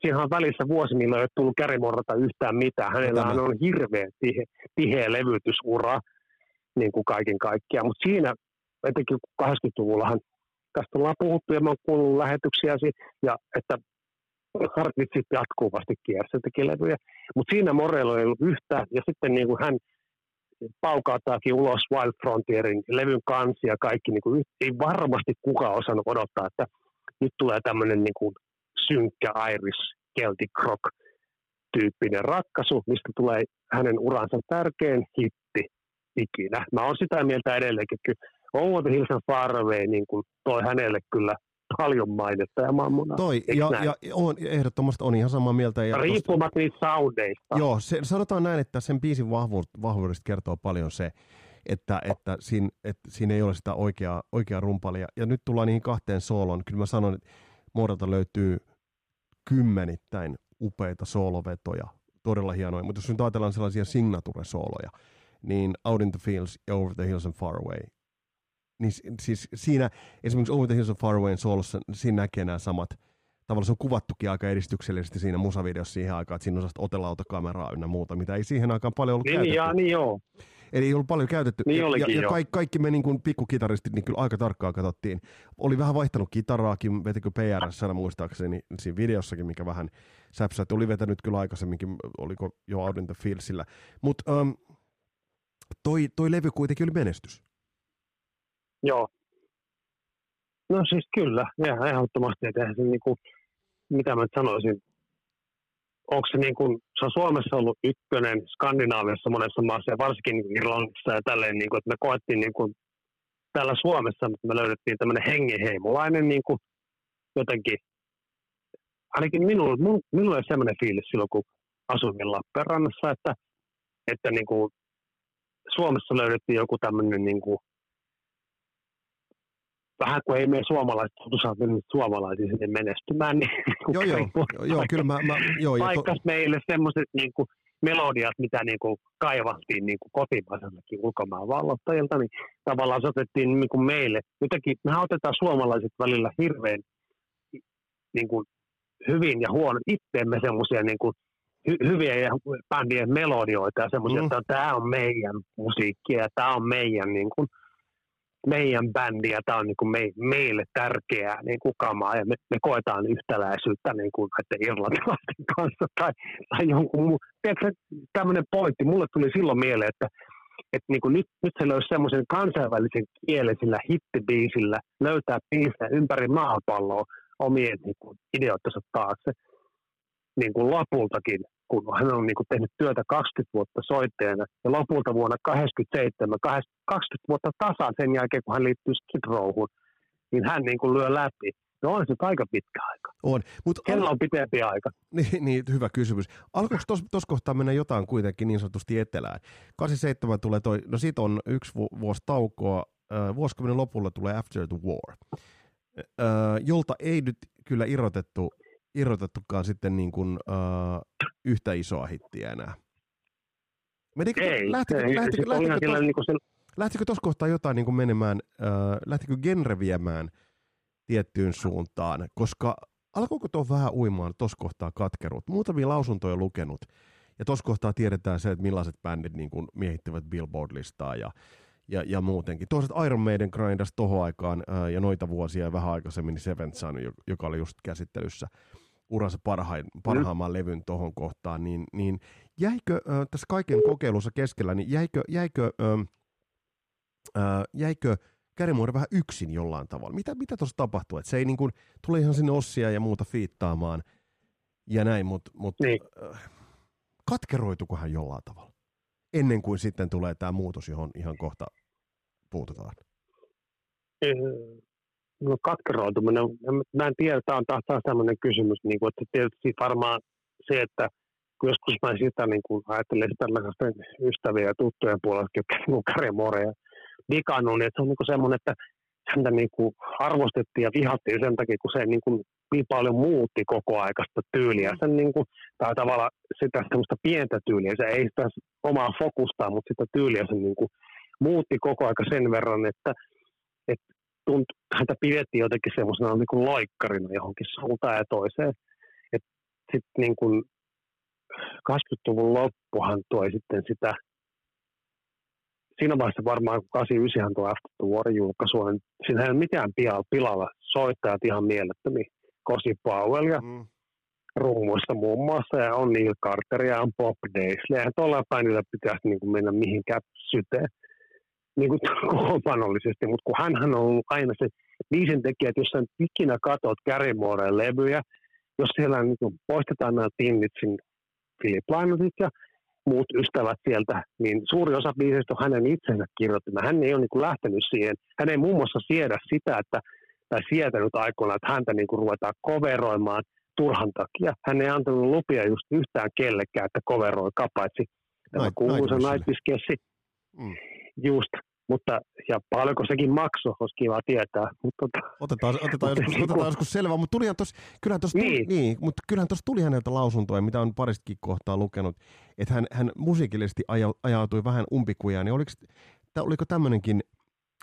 S2: siinä on välissä vuosi, milloin ei ole tullut kärimorrata yhtään mitään. Hänellä on hirveän tihe, tiheä levytysura niin kuin kaiken kaikkiaan. Mutta siinä, etenkin 80-luvullahan tästä ollaan puhuttu ja mä oon kuullut lähetyksiä, ja että Hartvitsit jatkuvasti kiersi teki levyjä. Mutta siinä Morello ei ollut yhtään, ja sitten niin kuin hän paukaataakin ulos Wild Frontierin levyn kansi ja kaikki, niin kuin, ei varmasti kukaan osannut odottaa, että nyt tulee tämmöinen niin kuin synkkä Irish Celtic Rock tyyppinen ratkaisu, mistä tulee hänen uransa tärkein hitti ikinä. Mä oon sitä mieltä edelleenkin, että Over the Hills and Far Away niin kuin toi hänelle kyllä paljon mainetta ja mammonaa.
S1: Toi, ja, ja, on, ehdottomasti on ihan samaa mieltä. Ja
S2: Riippumatta niistä soundeista.
S1: Joo, se, sanotaan näin, että sen biisin vahvuudesta kertoo paljon se, että, että, siinä, että siinä ei ole sitä oikeaa, oikeaa rumpalia. Ja nyt tullaan niihin kahteen sooloon. Kyllä mä sanon, että Muodolta löytyy kymmenittäin upeita soolovetoja, todella hienoja. Mutta jos nyt ajatellaan sellaisia signature-sooloja, niin Out in the Fields ja Over the Hills and Far Away niin siis siinä esimerkiksi Over the Hills of Far Away soolossa, siinä näkee nämä samat, tavallaan se on kuvattukin aika edistyksellisesti siinä musavideossa siihen aikaan, että siinä on sellaista otelautakameraa ynnä muuta, mitä ei siihen aikaan paljon ollut
S2: niin,
S1: käytetty.
S2: Ja, niin joo.
S1: Eli ei ollut paljon käytetty.
S2: Niin
S1: olikin, ja, ja kaikki, kaikki me niin kuin pikkukitaristit niin kyllä aika tarkkaan katsottiin. Oli vähän vaihtanut kitaraakin, vetikö PRS muistaakseni siinä videossakin, mikä vähän säpsätti. Oli vetänyt kyllä aikaisemminkin, oliko jo Out in the Fieldsillä. Mutta um, toi, toi levy kuitenkin oli menestys.
S2: Joo. No siis kyllä, ja ehdottomasti, että se niin kuin, mitä mä nyt sanoisin, onko se niin kuin, se on Suomessa ollut ykkönen, Skandinaaviassa monessa maassa ja varsinkin Irlannissa ja tälleen, niin kuin, että me koettiin niin kuin, täällä Suomessa, mutta me löydettiin tämmöinen hengenheimolainen niin kuin, jotenkin ainakin minulla, minulla oli sellainen fiilis silloin, kun asuin Lappeenrannassa, että, että niin kuin Suomessa löydettiin joku tämmöinen niin kuin, vähän kuin ei me suomalaiset saatu suomalaisia sinne menestymään, niin *laughs*
S1: joo, joo, joo, joo, kyllä mä, mä joo,
S2: paikkas to... meille semmoiset niin kuin, melodiat, mitä niin kuin kaivattiin niin kuin kotimaiseltakin ulkomaan vallottajilta, niin tavallaan se otettiin niin kuin meille. Jotenkin mehän otetaan suomalaiset välillä hirveän niin kuin hyvin ja huono itteemme semmoisia niin kuin hy- hyviä ja bändien melodioita ja semmoisia, mm. että tämä on meidän musiikkia ja tämä on meidän niin kuin, meidän bändi ja tämä on niin kuin me, meille tärkeää niin kuin kamaa ja me, me koetaan yhtäläisyyttä niin kuin näiden irlantilaisten *laughs* kanssa tai, tai jonkun muu. Tiedätkö, tämmöinen pointti, mulle tuli silloin mieleen, että, että niin kuin nyt, nyt se löysi semmoisen kansainvälisen kielisillä hittibiisillä löytää biisejä ympäri maapalloa omien niin kuin, ideoittensa taakse niin kuin lopultakin kun hän on niin kuin tehnyt työtä 20 vuotta soittajana ja lopulta vuonna 87, 20 vuotta tasan sen jälkeen, kun hän liittyy Skid Rowhun, niin hän niin kuin lyö läpi. No on se aika pitkä aika.
S1: On.
S2: Mut Kellä al- on pitempi aika? *laughs*
S1: Niin, niin hyvä kysymys. Alkoiko tuossa kohtaa mennä jotain kuitenkin niin sanotusti etelään? 87 tulee toi, no siitä on yksi vu- vuosi taukoa, äh, vuosikymmenen lopulla tulee After the War, äh, jolta ei nyt kyllä irrotettu irrotettukaan sitten niin kuin, uh, yhtä isoa hittiä enää.
S2: Menikö, ei, lähtikö, ei, lähtikö, lähtikö, lähtikö, niin
S1: sen... lähtikö tuossa kohtaa jotain niin kuin menemään, uh, lähtikö genre viemään tiettyyn suuntaan, koska alkoiko tuo vähän uimaan tuossa kohtaa katkeruut? Muutamia lausuntoja lukenut, ja tuossa kohtaa tiedetään se, että millaiset bändit niin kuin miehittivät Billboard-listaa ja, ja, ja muutenkin. Toiset Iron Maiden grindas tohon aikaan ää, ja noita vuosia ja vähän aikaisemmin niin Seventh Sun, joka oli just käsittelyssä uransa parhain, parhaamman mm. levyn tuohon kohtaan, niin, niin jäikö äh, tässä kaiken kokeilussa keskellä, niin jäikö, jäikö, äh, jäikö Kärimuori vähän yksin jollain tavalla? Mitä, mitä tuossa tapahtuu? Että se ei niin kuin, tule ihan sinne ossia ja muuta fiittaamaan ja näin, mutta mut, niin. äh, katkeroituko hän jollain tavalla? Ennen kuin sitten tulee tämä muutos, johon ihan kohta puututaan.
S2: no katkeroituminen, mä en tiedä, tämä on taas, taas sellainen kysymys, niin kuin, että tietysti varmaan se, että joskus mä sitä niin kuin ajattelen tällaisten ystäviä ja tuttujen puolesta, jotka niin Kari Dikannut, niin että se on niin semmoinen, että häntä niin kuin arvostettiin ja vihattiin sen takia, kun se niin, kuin niin paljon muutti koko aikaista tyyliä. Sen niin kuin, tai tavallaan sitä semmoista pientä tyyliä, se ei sitä omaa fokustaa, mutta sitä tyyliä se niin kuin muutti koko aika sen verran, että, että tunt, häntä pidettiin jotenkin semmoisena niin kuin loikkarina johonkin suuntaan ja toiseen. Sitten niin kuin 80-luvun loppuhan toi sitten sitä, siinä vaiheessa varmaan kun 89 tuo After the War julkaisu, niin siinä ei ole mitään pilalla. Soittajat ihan mielettömiä. Cosi Powell ja mm. rummuista muun muassa, ja on Neil Carter ja on Bob Daisley. Eihän tuolla bändillä pitäisi niin kuin mennä mihinkään syteen niin kuin kokoonpanollisesti, mutta kun hän on ollut aina se biisin tekijä, että jos sä ikinä katot Gary levyjä, jos siellä niin kuin poistetaan nämä Tinnitsin Philip Lynottit ja muut ystävät sieltä, niin suuri osa biisistä on hänen itsensä kirjoittama. Hän ei ole niin kuin lähtenyt siihen. Hän ei muun muassa siedä sitä, että, tai sietänyt aikoina, että häntä niin kuin ruvetaan koveroimaan turhan takia. Hän ei antanut lupia just yhtään kellekään, että koveroi kapaitsi. Tämä kuuluisa Nightwish mm. Just, mutta ja paljonko sekin maksoi, olisi kiva tietää. Mutta, tota,
S1: otetaan, otetaan, joskus, otetaan joskus selvää, mutta tulihan tos, kyllähän tuossa niin. tuli, niin, mutta kyllähän tuossa tuli häneltä lausuntoja, mitä on paristakin kohtaa lukenut, että hän, hän musiikillisesti aja, ajautui vähän umpikujaan, niin oliko, oliko tämmöinenkin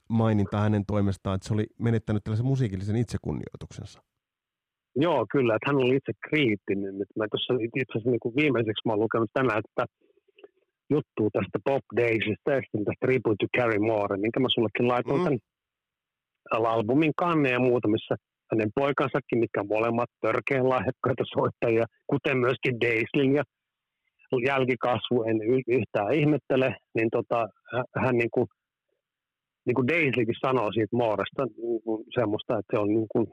S1: maininta hänen toimestaan, että se oli menettänyt tällaisen musiikillisen itsekunnioituksensa?
S2: Joo, kyllä, että hän oli itse kriittinen. Mä tuossa itse asiassa niin viimeiseksi mä olen lukenut tänään, että juttua tästä Bob Daysista ja sitten tästä Tribute to Carrie Moore, minkä mä sullekin laitoin mm. tämän albumin kanne ja muutamissa hänen poikansakin, mitkä molemmat törkeän lahjakkaita soittajia, kuten myöskin Daislin ja jälkikasvu en yhtään ihmettele, niin tota, hän niin kuin, niin kuin Daislikin sanoo siitä Mooresta niin kuin semmoista, että se on niin kuin,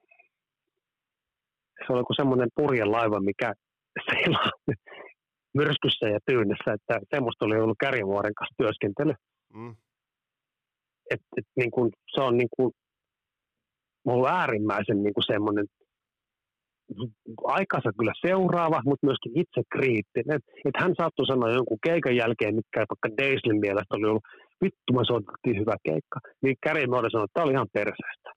S2: se on kuin semmoinen purjelaiva, mikä *laughs* seilaa myrskyssä ja tyynessä, että semmoista oli ollut Kärjenvuoren kanssa työskentely. Mm. Et, et, niin kun, se on niin kun, ollut äärimmäisen niin kun semmoinen aikansa kyllä seuraava, mutta myöskin itse kriittinen. Et, et hän saattoi sanoa jonkun keikan jälkeen, mikä vaikka Daislin mielestä oli ollut, vittu me soitettiin hyvä keikka. Niin Käri Moore sanoi, että tämä oli ihan perseestä.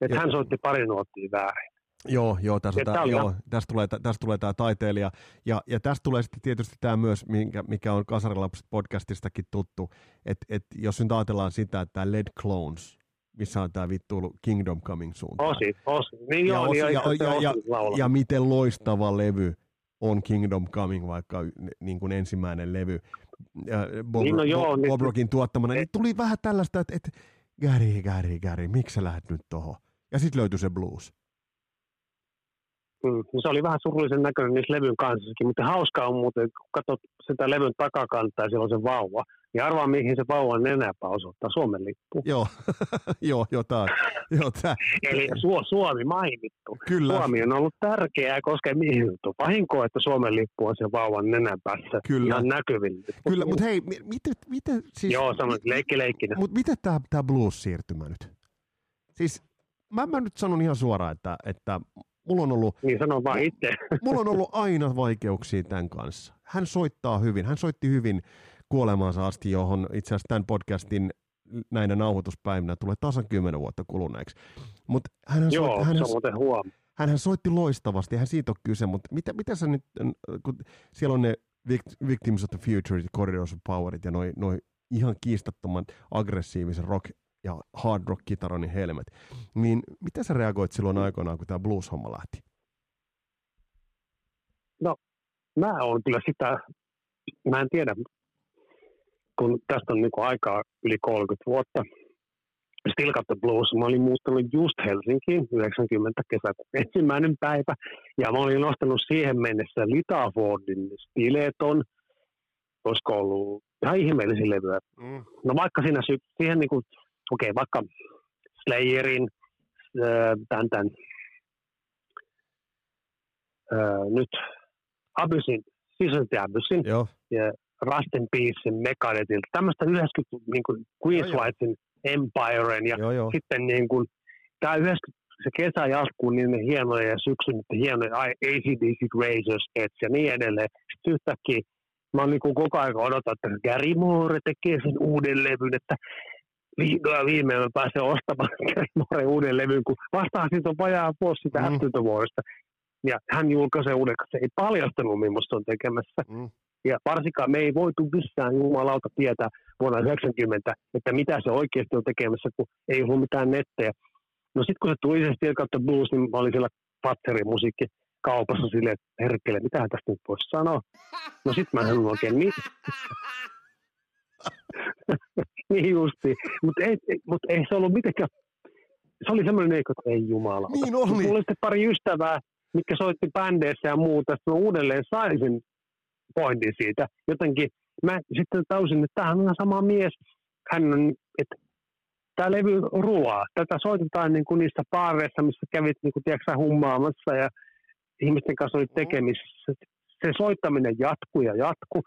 S2: Että hän soitti pari nuottia väärin.
S1: Joo, joo, tässä, tää, joo tästä, tulee, tästä tulee tämä taiteilija. Ja, ja tästä tulee sitten tietysti tämä myös, mikä, mikä on Kasarilapset podcastistakin tuttu, että et jos nyt ajatellaan sitä, että tämä Led Clones, missä on tämä vittu Kingdom Coming suuntaan.
S2: Osi, osi. Niin ja, joo, osi, niin ja, ja,
S1: ja, ja, ja miten loistava levy on Kingdom Coming, vaikka niin kuin ensimmäinen levy Bob, niin no joo, Bob, Bob Rockin tuottamana, niin tuli vähän tällaista, että, että Gary, Gary, Gary, miksi sä lähdet nyt tohon? Ja sitten löytyi se blues.
S2: Mm, se oli vähän surullisen näköinen niissä levyn kanssakin, mutta hauskaa on muuten, kun katsot sitä levyn takakantaa ja siellä on se vauva, niin arvaa mihin se vauvan nenäpä osoittaa Suomen lippu.
S1: Joo, *laughs* joo, joo tää.
S2: Eli Su- Suomi mainittu.
S1: Kyllä.
S2: Suomi on ollut tärkeää, koska mihin juttu. Vahinko, että Suomen lippu on se vauvan nenäpässä Kyllä. ihan näkyvillä.
S1: Kyllä, mutta hei, miten, miten siis...
S2: Joo, sanoit leikki leikkinä.
S1: Mutta miten tämä blues-siirtymä nyt? Siis mä, mä nyt sanon ihan suoraan, että, että Mulla on ollut,
S2: niin sanon vaan itse. *laughs*
S1: Mulla on ollut aina vaikeuksia tämän kanssa. Hän soittaa hyvin. Hän soitti hyvin kuolemaansa asti, johon itse asiassa tämän podcastin näinä nauhoituspäivinä tulee tasan kymmenen vuotta kuluneeksi. Mut hän
S2: Joo,
S1: soitti, hän,
S2: se on muuten huom.
S1: Hän soitti loistavasti, hän siitä on kyse, mutta mitä, mitä sä nyt, kun siellä on ne Victims of the Future, Corridors of Powerit ja noin noi ihan kiistattoman aggressiivisen rock ja hard rock kitaronin helmet. Niin miten sä reagoit silloin aikoinaan, kun tämä blues-homma lähti?
S2: No, mä oon kyllä sitä, mä en tiedä, kun tästä on niinku aikaa yli 30 vuotta, Still Got the Blues, mä olin muuttanut just Helsinkiin 90 kesäkuun ensimmäinen päivä, ja mä olin nostanut siihen mennessä Litafordin Stileton, olisiko ollut ihan ihmeellisiä levyjä. Mm. No vaikka siinä siihen niinku okay, vaikka Slayerin, tämän, tämän nyt Abyssin, Season Abyssin ja Rust in Peacein Meganetilta, tämmöistä 90 niin kuin Queen's Whitein Empiren ja joo, joo. sitten niin kuin, tämä 90 se kesä jatkuu niin hienoja ja syksy niin hienoja ACDC Razors Edge ja niin edelleen. Sitten yhtäkkiä mä oon niin kuin koko ajan odotan, että Gary Moore tekee sen uuden levyn, että vihdoin viimein mä pääsen ostamaan *laughs* Moren uuden levyn, kun vastaan siitä on vajaa vuosi sitä mm. vuodesta. Ja hän julkaisee uuden, se ei paljastanut, millaista on tekemässä. Mm. Ja varsinkaan me ei voitu missään jumalauta tietää vuonna 90, että mitä se oikeasti on tekemässä, kun ei ollut mitään nettejä. No sitten kun se tuli se Steel kautta Blues, niin mä olin siellä Patserin musiikki kaupassa silleen, että herkkele, mitä tästä nyt voisi sanoa. No sitten mä en oikein mitään. *laughs* *laughs* niin justi. Mutta ei, mut ei se ollut mitenkään, se oli semmoinen, että ei jumala.
S1: Niin oli.
S2: Mulla oli sitten pari ystävää, mitkä soitti bändeissä ja muuta, että mä uudelleen saisin pointin siitä. Jotenkin mä sitten tausin, että tämähän on sama mies. Hän on, että tämä levy ruoaa. Tätä soitetaan niin kuin niissä paareissa, missä kävit niin kuin, tiedätkö, hummaamassa ja ihmisten kanssa oli tekemisissä. Se soittaminen jatkuu ja jatkuu.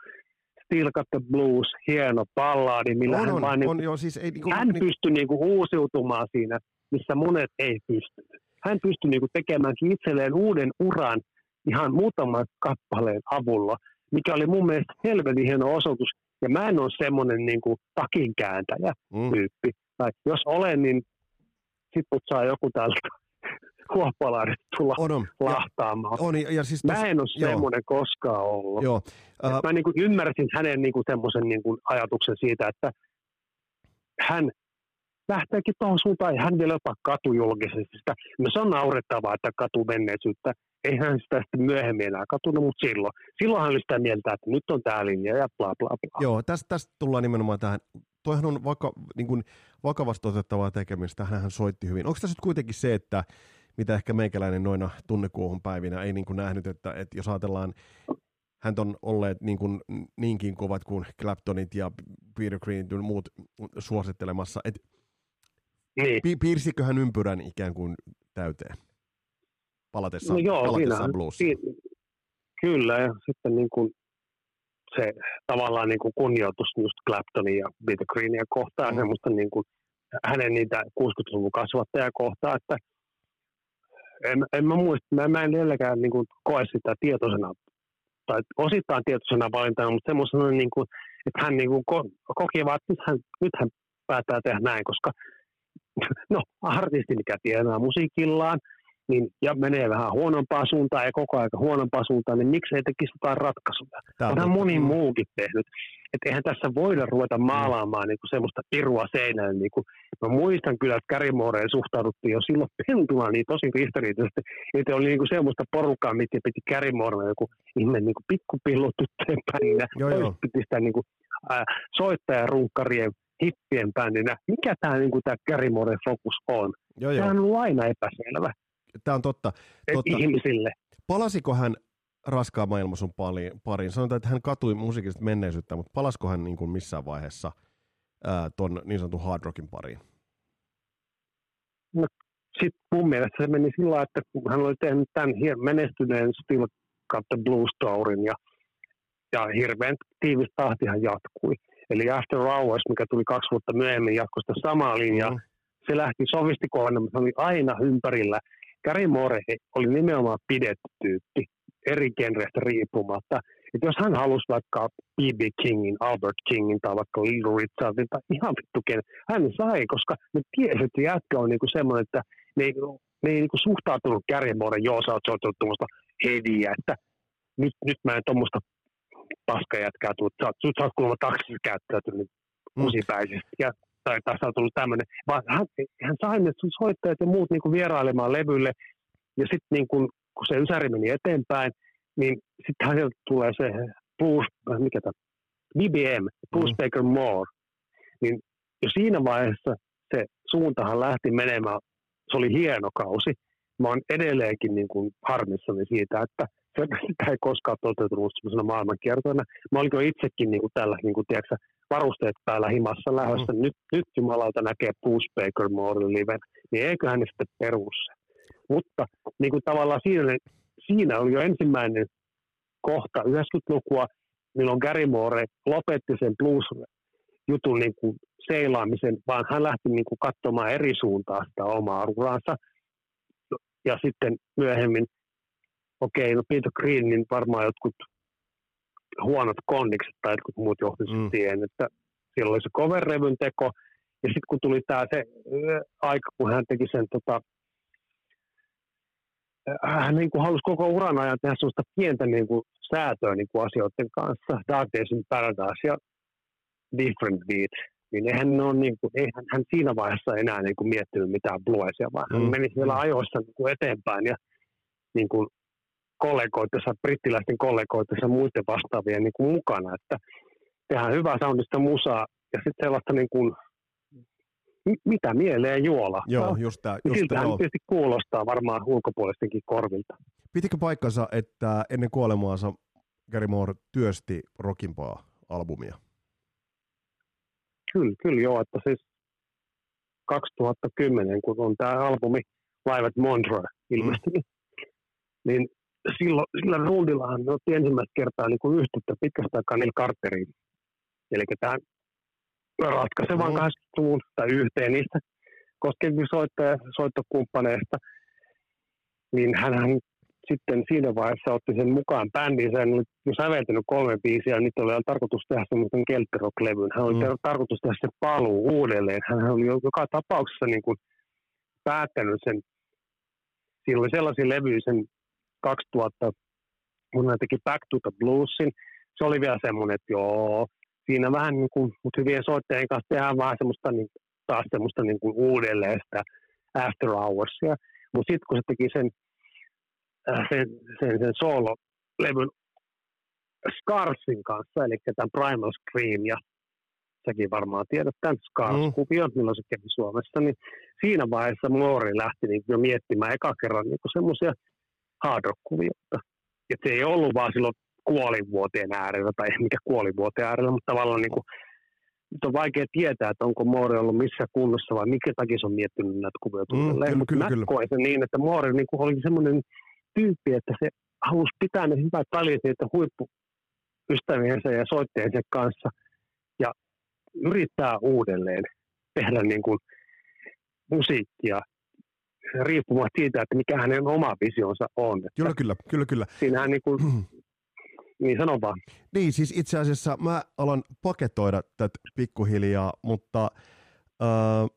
S2: Still Got the Blues, hieno ballaadi, millä on, hän, on, vaan, niin, on, joo, siis ei, niin kuin, hän niin, pystyi niin kuin, uusiutumaan siinä, missä monet ei pysty. Hän pystyi niin kuin, tekemään itselleen uuden uran ihan muutaman kappaleen avulla, mikä oli mun mielestä helvetin hieno osoitus. Ja mä en ole semmoinen niin kuin, takinkääntäjä mm. tyyppi. Tai jos olen, niin sit saa joku täältä kuoppalaiset tulla on, on. lahtaamaan.
S1: On, ja, ja siis
S2: tos, mä en ole semmoinen koskaan ollut.
S1: Joo.
S2: Uh, mä niin kuin ymmärsin hänen niin kuin semmoisen niin kuin ajatuksen siitä, että hän lähteekin tuohon suuntaan, ja hän vielä jopa katujulkisesti sitä. No se on naurettavaa, että katu menneisyyttä. Eihän sitä sitten myöhemmin enää katunut, mutta silloin. Silloin hän oli sitä mieltä, että nyt on tämä linja ja bla bla bla.
S1: Joo, tästä, tästä tullaan nimenomaan tähän. Toihan on vaka, niin kuin vakavasti otettavaa tekemistä, hän soitti hyvin. Onko tässä nyt kuitenkin se, että mitä ehkä meikäläinen noina tunnekuohun päivinä ei niin kuin nähnyt, että, että jos ajatellaan, hän on olleet niin kuin, niinkin kovat kuin Claptonit ja Peter Greenit ja muut suosittelemassa, että niin. pi- piirsikö hän ympyrän ikään kuin täyteen palatessa,
S2: no joo,
S1: palatessa bluesiin?
S2: Kyllä, ja sitten niin kuin se tavallaan niin kuin kunnioitus just Claptonia ja Peter Greenia kohtaan, mm. semmoista niin kuin, hänen niitä 60-luvun kasvattajakohtaa, että en, en mä muista, mä, mä en edelläkään niin kuin, koe sitä tietoisena, tai osittain tietoisena valintana, mutta semmoisena, niin kuin, että hän niin kuin, ko, koki vaan, että nyt hän, nyt hän päättää tehdä näin, koska no, artisti, mikä tienaa musiikillaan, niin, ja menee vähän huonompaa suuntaan ja koko ajan huonompaa suuntaan, niin miksi ei tekisi jotain ratkaisuja? Tämä Onhan moni mm. muukin tehnyt. Että eihän tässä voida ruveta maalaamaan niin kuin semmoista pirua seinään. Niin kuin, mä muistan kyllä, että Kärimoreen suhtauduttiin jo silloin pentuna niin tosi ristiriitaisesti. Että oli niin kuin semmoista porukkaa, mitä piti Kärimoreen joku ihme niin kuin pikkupillu tyttöjen bändinä. piti sitä niin kuin, ää, soittajarunkkarien hippien bändinä. Mikä tämä niin kuin, Kärimoreen fokus on? Joo, joo. Tämä on ollut aina epäselvä.
S1: Tämä on totta. totta.
S2: ihmisille.
S1: Palasiko hän raskaan maailmansun pariin? Sanotaan, että hän katui musiikista menneisyyttä, mutta palasko hän niin kuin missään vaiheessa ää, ton niin sanotun hard rockin pariin?
S2: No, sitten mun mielestä se meni sillä että kun hän oli tehnyt tämän menestyneen Still Got the Blue Storyn ja, ja hirveän tiivis tahtihan jatkui. Eli After Hours, mikä tuli kaksi vuotta myöhemmin, jatkoi sitä samaa linjaa. Mm. Se lähti sofistikoon, mutta se oli aina ympärillä Gary Moore oli nimenomaan pidetty tyyppi eri genreistä riippumatta. Että jos hän halusi vaikka B.B. Kingin, Albert Kingin tai vaikka Little Richardin tai ihan vittu ken, hän sai, koska ne tiesi, että jätkä on niinku semmoinen, että ne ei, ne ei niinku suhtautunut Gary Moore, joo sä oot soittanut tuommoista hediä, että nyt, nyt mä en tuommoista paskajätkää tuu, sä, sä, sä oot kuulemma taksissa käyttäytynyt mm. Ja tai tässä on tullut tämmöinen, vaan hän, hän sai ne soittajat ja muut niin kuin vierailemaan levylle, ja sitten niin kuin, kun se ysäri meni eteenpäin, niin sitten häneltä tulee se Bruce, mikä tämä, BBM, Bruce mm. Baker Moore, niin jo siinä vaiheessa se suuntahan lähti menemään, se oli hieno kausi. Mä oon edelleenkin niin kuin harmissani siitä, että se, *laughs* sitä ei koskaan toteutunut sellaisena maailmankiertoina. Mä olin jo itsekin niin kuin tällä, niin kuin, tiedätkö, varusteet päällä himassa lähdössä. Mm. Nyt, nyt jumalauta näkee Bruce Baker Moore liven, niin eiköhän ne sitten perussa. Mutta niin kuin tavallaan siinä, siinä oli jo ensimmäinen kohta 90-lukua, milloin Gary Moore lopetti sen blues-jutun niin kuin seilaamisen, vaan hän lähti niin kuin katsomaan eri suuntaa sitä omaa uraansa. Ja sitten myöhemmin, okei, okay, no Peter Greenin varmaan jotkut huonot kondikset tai jotkut muut johtivat mm. siihen, että siellä oli se cover-revyn teko, ja sitten kun tuli tämä se aika, kun hän teki sen tota, hän niin kuin halusi koko uran ajan tehdä sellaista pientä niin kuin säätöä niin kuin asioiden kanssa, Dark Days in Paradise ja Different Beat, niin eihän, ne on niin kuin, eihän hän siinä vaiheessa enää niin kuin miettinyt mitään bluesia, vaan hän mm. meni siellä ajoissa niin kuin eteenpäin ja niin kuin kollegoitensa, brittiläisten kollegoitensa muiden vastaavien niin kuin mukana, että tehdään hyvää soundista musaa ja sitten sellaista niin kuin, mitä mieleen juola.
S1: Joo, just tämä. Just
S2: Siltähän tietysti kuulostaa varmaan ulkopuolistenkin korvilta.
S1: Pitikö paikkansa, että ennen kuolemaansa Gary Moore työsti Rockimpaa albumia?
S2: Kyllä, kyllä joo, että siis 2010, kun on tämä albumi Live at Montreux ilmestynyt, mm. niin silloin, sillä rundillahan me otti ensimmäistä kertaa niin kuin yhteyttä pitkästä aikaa Neil Carteriin. Eli tähän ratkaisevan mm. 80-luvun tai yhteen niistä koskevista soittaja, soittokumppaneista, niin hän sitten siinä vaiheessa otti sen mukaan bändiin. Hän oli jo säveltänyt kolme biisiä, ja nyt oli tarkoitus tehdä semmoisen keltterock-levyn. Hän oli mm. tarkoitus tehdä se paluu uudelleen. Hän oli joka tapauksessa niin kuin päättänyt sen. Siinä oli sellaisia levyjä sen 2000, kun hän teki Back to the Bluesin, se oli vielä semmoinen, että joo, siinä vähän niin kuin, mutta hyvien soittajien kanssa tehdään vähän semmoista niin, taas semmoista niin kuin uudelleen sitä after hoursia. Mutta sitten kun se teki sen, äh, sen, sen, sen solo-levyn Scarsin kanssa, eli tämän Primal Scream, ja säkin varmaan tiedät tämän Scars-kuvion, mm. milloin se kävi Suomessa, niin siinä vaiheessa Moori lähti niin jo miettimään eka kerran niin semmoisia hard rock-kuvioita. Et se ei ollut vaan silloin kuolivuoteen äärellä, tai *laughs* mikä kuolivuoteen äärellä, mutta tavallaan niin kuin, nyt on vaikea tietää, että onko Moore ollut missä kunnossa vai mikä takia se on miettinyt näitä kuvia mm, mutta mä kyllä. koen sen niin, että Moore niin kuin oli semmoinen tyyppi, että se halusi pitää ne hyvät että huippuystäviensä ja soittajansa kanssa ja yrittää uudelleen tehdä niin kuin musiikkia riippumatta siitä, että mikä hänen oma visionsa on. Että
S1: Kyllä, kyllä, kyllä, kyllä.
S2: Siinähän niin kuin, *clears throat* niin sano vaan.
S1: Niin, siis itse asiassa mä alan paketoida tätä pikkuhiljaa, mutta äh,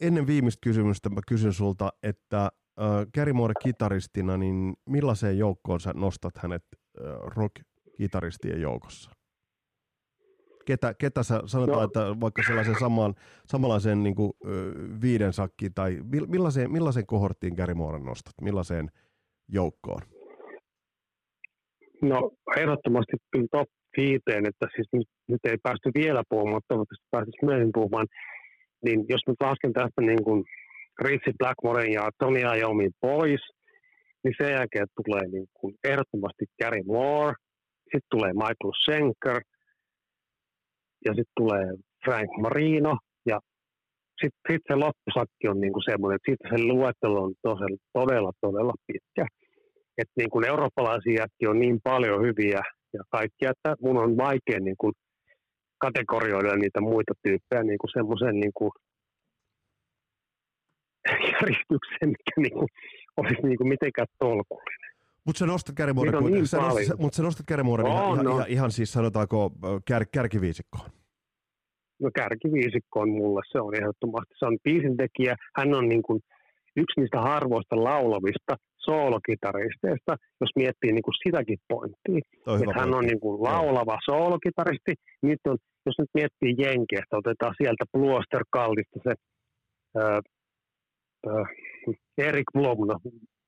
S1: ennen viimeistä kysymystä mä kysyn sulta, että äh, Gary Moore kitaristina, niin millaiseen joukkoon sä nostat hänet äh, rock-kitaristien joukossa? Ketä, ketä sä sanotaan, no. että vaikka sellaisen samaan, samanlaiseen niin kuin, viiden sakkiin, tai millaiseen, millaiseen kohorttiin Gary Moore nostat? Millaiseen joukkoon?
S2: No ehdottomasti top viiteen, että siis nyt, nyt ei päästy vielä puhumaan, toivottavasti pääsisi myöhemmin puhumaan, niin jos nyt lasken tästä niin kuin Ritchie Blackmoren ja Tony Iommi pois, niin sen jälkeen tulee niin kuin ehdottomasti Gary Moore, sitten tulee Michael Schenker, ja sitten tulee Frank Marino, ja sitten sit se loppusakki on niin kuin semmoinen, että sitten se luettelo on todella, todella, todella pitkä että niin kuin eurooppalaisia on niin paljon hyviä ja kaikkia, että mun on vaikea niin kuin kategorioida niitä muita tyyppejä niin kuin semmoisen niin kuin järjestykseen, mikä niin kuin olisi niin kuin mitenkään tolkullinen.
S1: Mutta sä nostat Kärimuoren, niin sä nostat, mutta sä nostat Kärimuoren ihan, no. ihan, ihan, siis sanotaanko kär, kärkiviisikkoon.
S2: No kärkiviisikko on mulle, se on ehdottomasti. Se on biisintekijä, hän on niin kuin yksi niistä harvoista laulavista soolokitaristeista, jos miettii niin kuin sitäkin pointtia. Että hän on niin kuin laulava soolokitaristi. Nyt on, jos nyt miettii Jenkeistä, otetaan sieltä Bluoster Kallista se ää, ää, Erik Blomno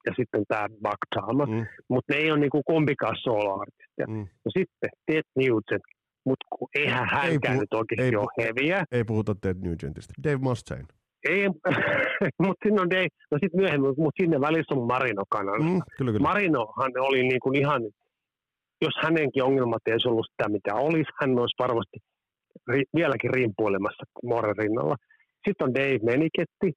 S2: ja sitten tämä Baktama. Mm. Mutta ne ei ole niin kuin kumpikaan sooloartisteja. Mm. No sitten Ted Nugent, mutta eihän hänkään ei nyt oikeasti ole heviä.
S1: Ei puhuta Ted Nugentista. Dave Mustaine.
S2: Ei, *laughs* mutta sinne on Dave, no sitten myöhemmin, mutta sinne välissä on Marino kanssa. Mm, kyllä, kyllä. Marinohan oli niin kuin ihan, jos hänenkin ongelmat ei olisi ollut sitä, mitä olisi, hän olisi varmasti ri, vieläkin rimpuilemassa Moren rinnalla. Sitten on Dave Meniketti,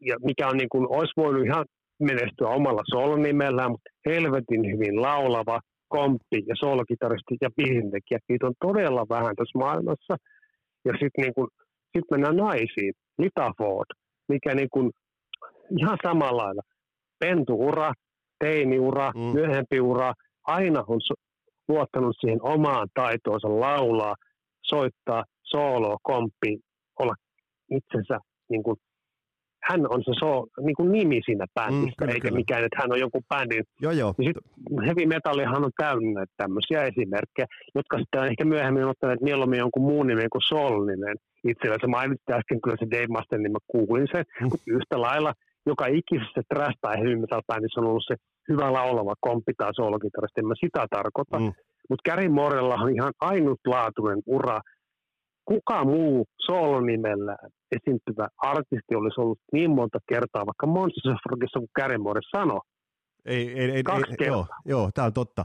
S2: ja mikä on niin kuin, olisi voinut ihan menestyä omalla solonimellään, mutta helvetin hyvin laulava, komppi ja solokitaristi ja biisintekijä. Niitä on todella vähän tässä maailmassa. Ja sitten niin sit mennään naisiin. Lita Ford, mikä niin kuin ihan samalla lailla. Pentuura, teiniura, mm. myöhempi ura, aina on luottanut siihen omaan taitoonsa laulaa, soittaa, sooloa, komppi, olla itsensä niin kuin hän on se so, niin kuin nimi siinä bändissä, mm, kyllä, eikä kyllä. mikään, että hän on joku bändin.
S1: Joo, joo.
S2: Ja sit heavy metallihan on täynnä tämmöisiä esimerkkejä, jotka sitten on ehkä myöhemmin ottaneet mieluummin jonkun muun nimen kuin Sol-nimen itsellä. Se mainitsit äsken kyllä se Dave Mustaine, niin mä kuulin sen, mm. mutta yhtä lailla joka ikisessä trash tai heavy metal bändissä on ollut se hyvä laulava komppi tai soolokitaristi, en mä sitä tarkoita. Mm. Mutta Gary Morella on ihan ainutlaatuinen ura kuka muu soolonimellä esiintyvä artisti olisi ollut niin monta kertaa, vaikka Monsters of Rockissa kuin Kärimoore sanoi.
S1: Ei, ei, ei, Kaksi ei, joo, joo, tämä on totta.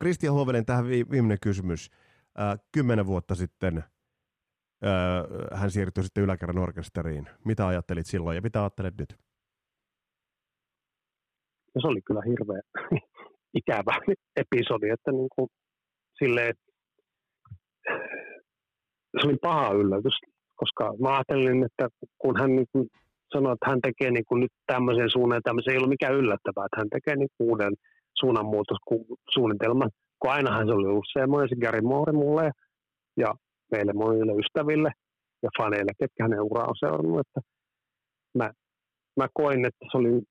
S1: Kristian Hovelen, tähän viimeinen kysymys. Äh, kymmenen vuotta sitten äh, hän siirtyi sitten yläkerran orkesteriin. Mitä ajattelit silloin ja mitä ajattelet nyt?
S2: No, se oli kyllä hirveä *laughs* ikävä episodi, että niin kuin, silleen, se oli paha yllätys, koska mä ajattelin, että kun hän niin kuin sanoi, että hän tekee niin kuin nyt tämmöisen suunnan ja tämmöisen, ei ollut mikään yllättävää, että hän tekee niin uuden suunnanmuutossuunnitelman, kun ainahan se oli ollut semmoinen se Gary Moore mulle ja meille monille ystäville ja faneille, ketkä hänen uraa on seurannut, että mä, mä koin, että se oli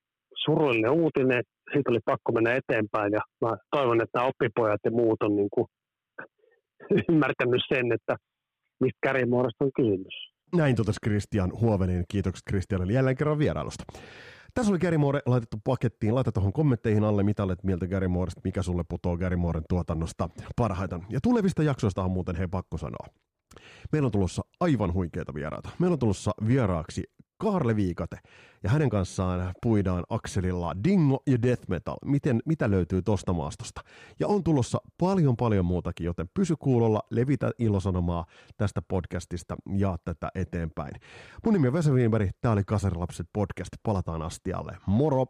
S2: surullinen uutinen, siitä oli pakko mennä eteenpäin ja mä toivon, että nämä oppipojat ja muut on niin kuin *laughs* ymmärtänyt sen, että mistä kärjenmuodosta on kysymys.
S1: Näin totesi Kristian Huovelin. Kiitokset Kristianille jälleen kerran vierailusta. Tässä oli Gary Moore laitettu pakettiin. Laita tuohon kommentteihin alle, mitä olet mieltä Gary Mooresta, mikä sulle putoo Gary Mooren tuotannosta parhaita. Ja tulevista jaksoista on muuten hei pakko sanoa. Meillä on tulossa aivan huikeita vieraita. Meillä on tulossa vieraaksi Karle Viikate. Ja hänen kanssaan puidaan akselilla Dingo ja Death Metal. Miten, mitä löytyy tosta maastosta? Ja on tulossa paljon paljon muutakin, joten pysy kuulolla, levitä ilosanomaa tästä podcastista ja tätä eteenpäin. Mun nimi on Vesa Wienberg, tää oli Kasarilapset podcast. Palataan astialle. Moro!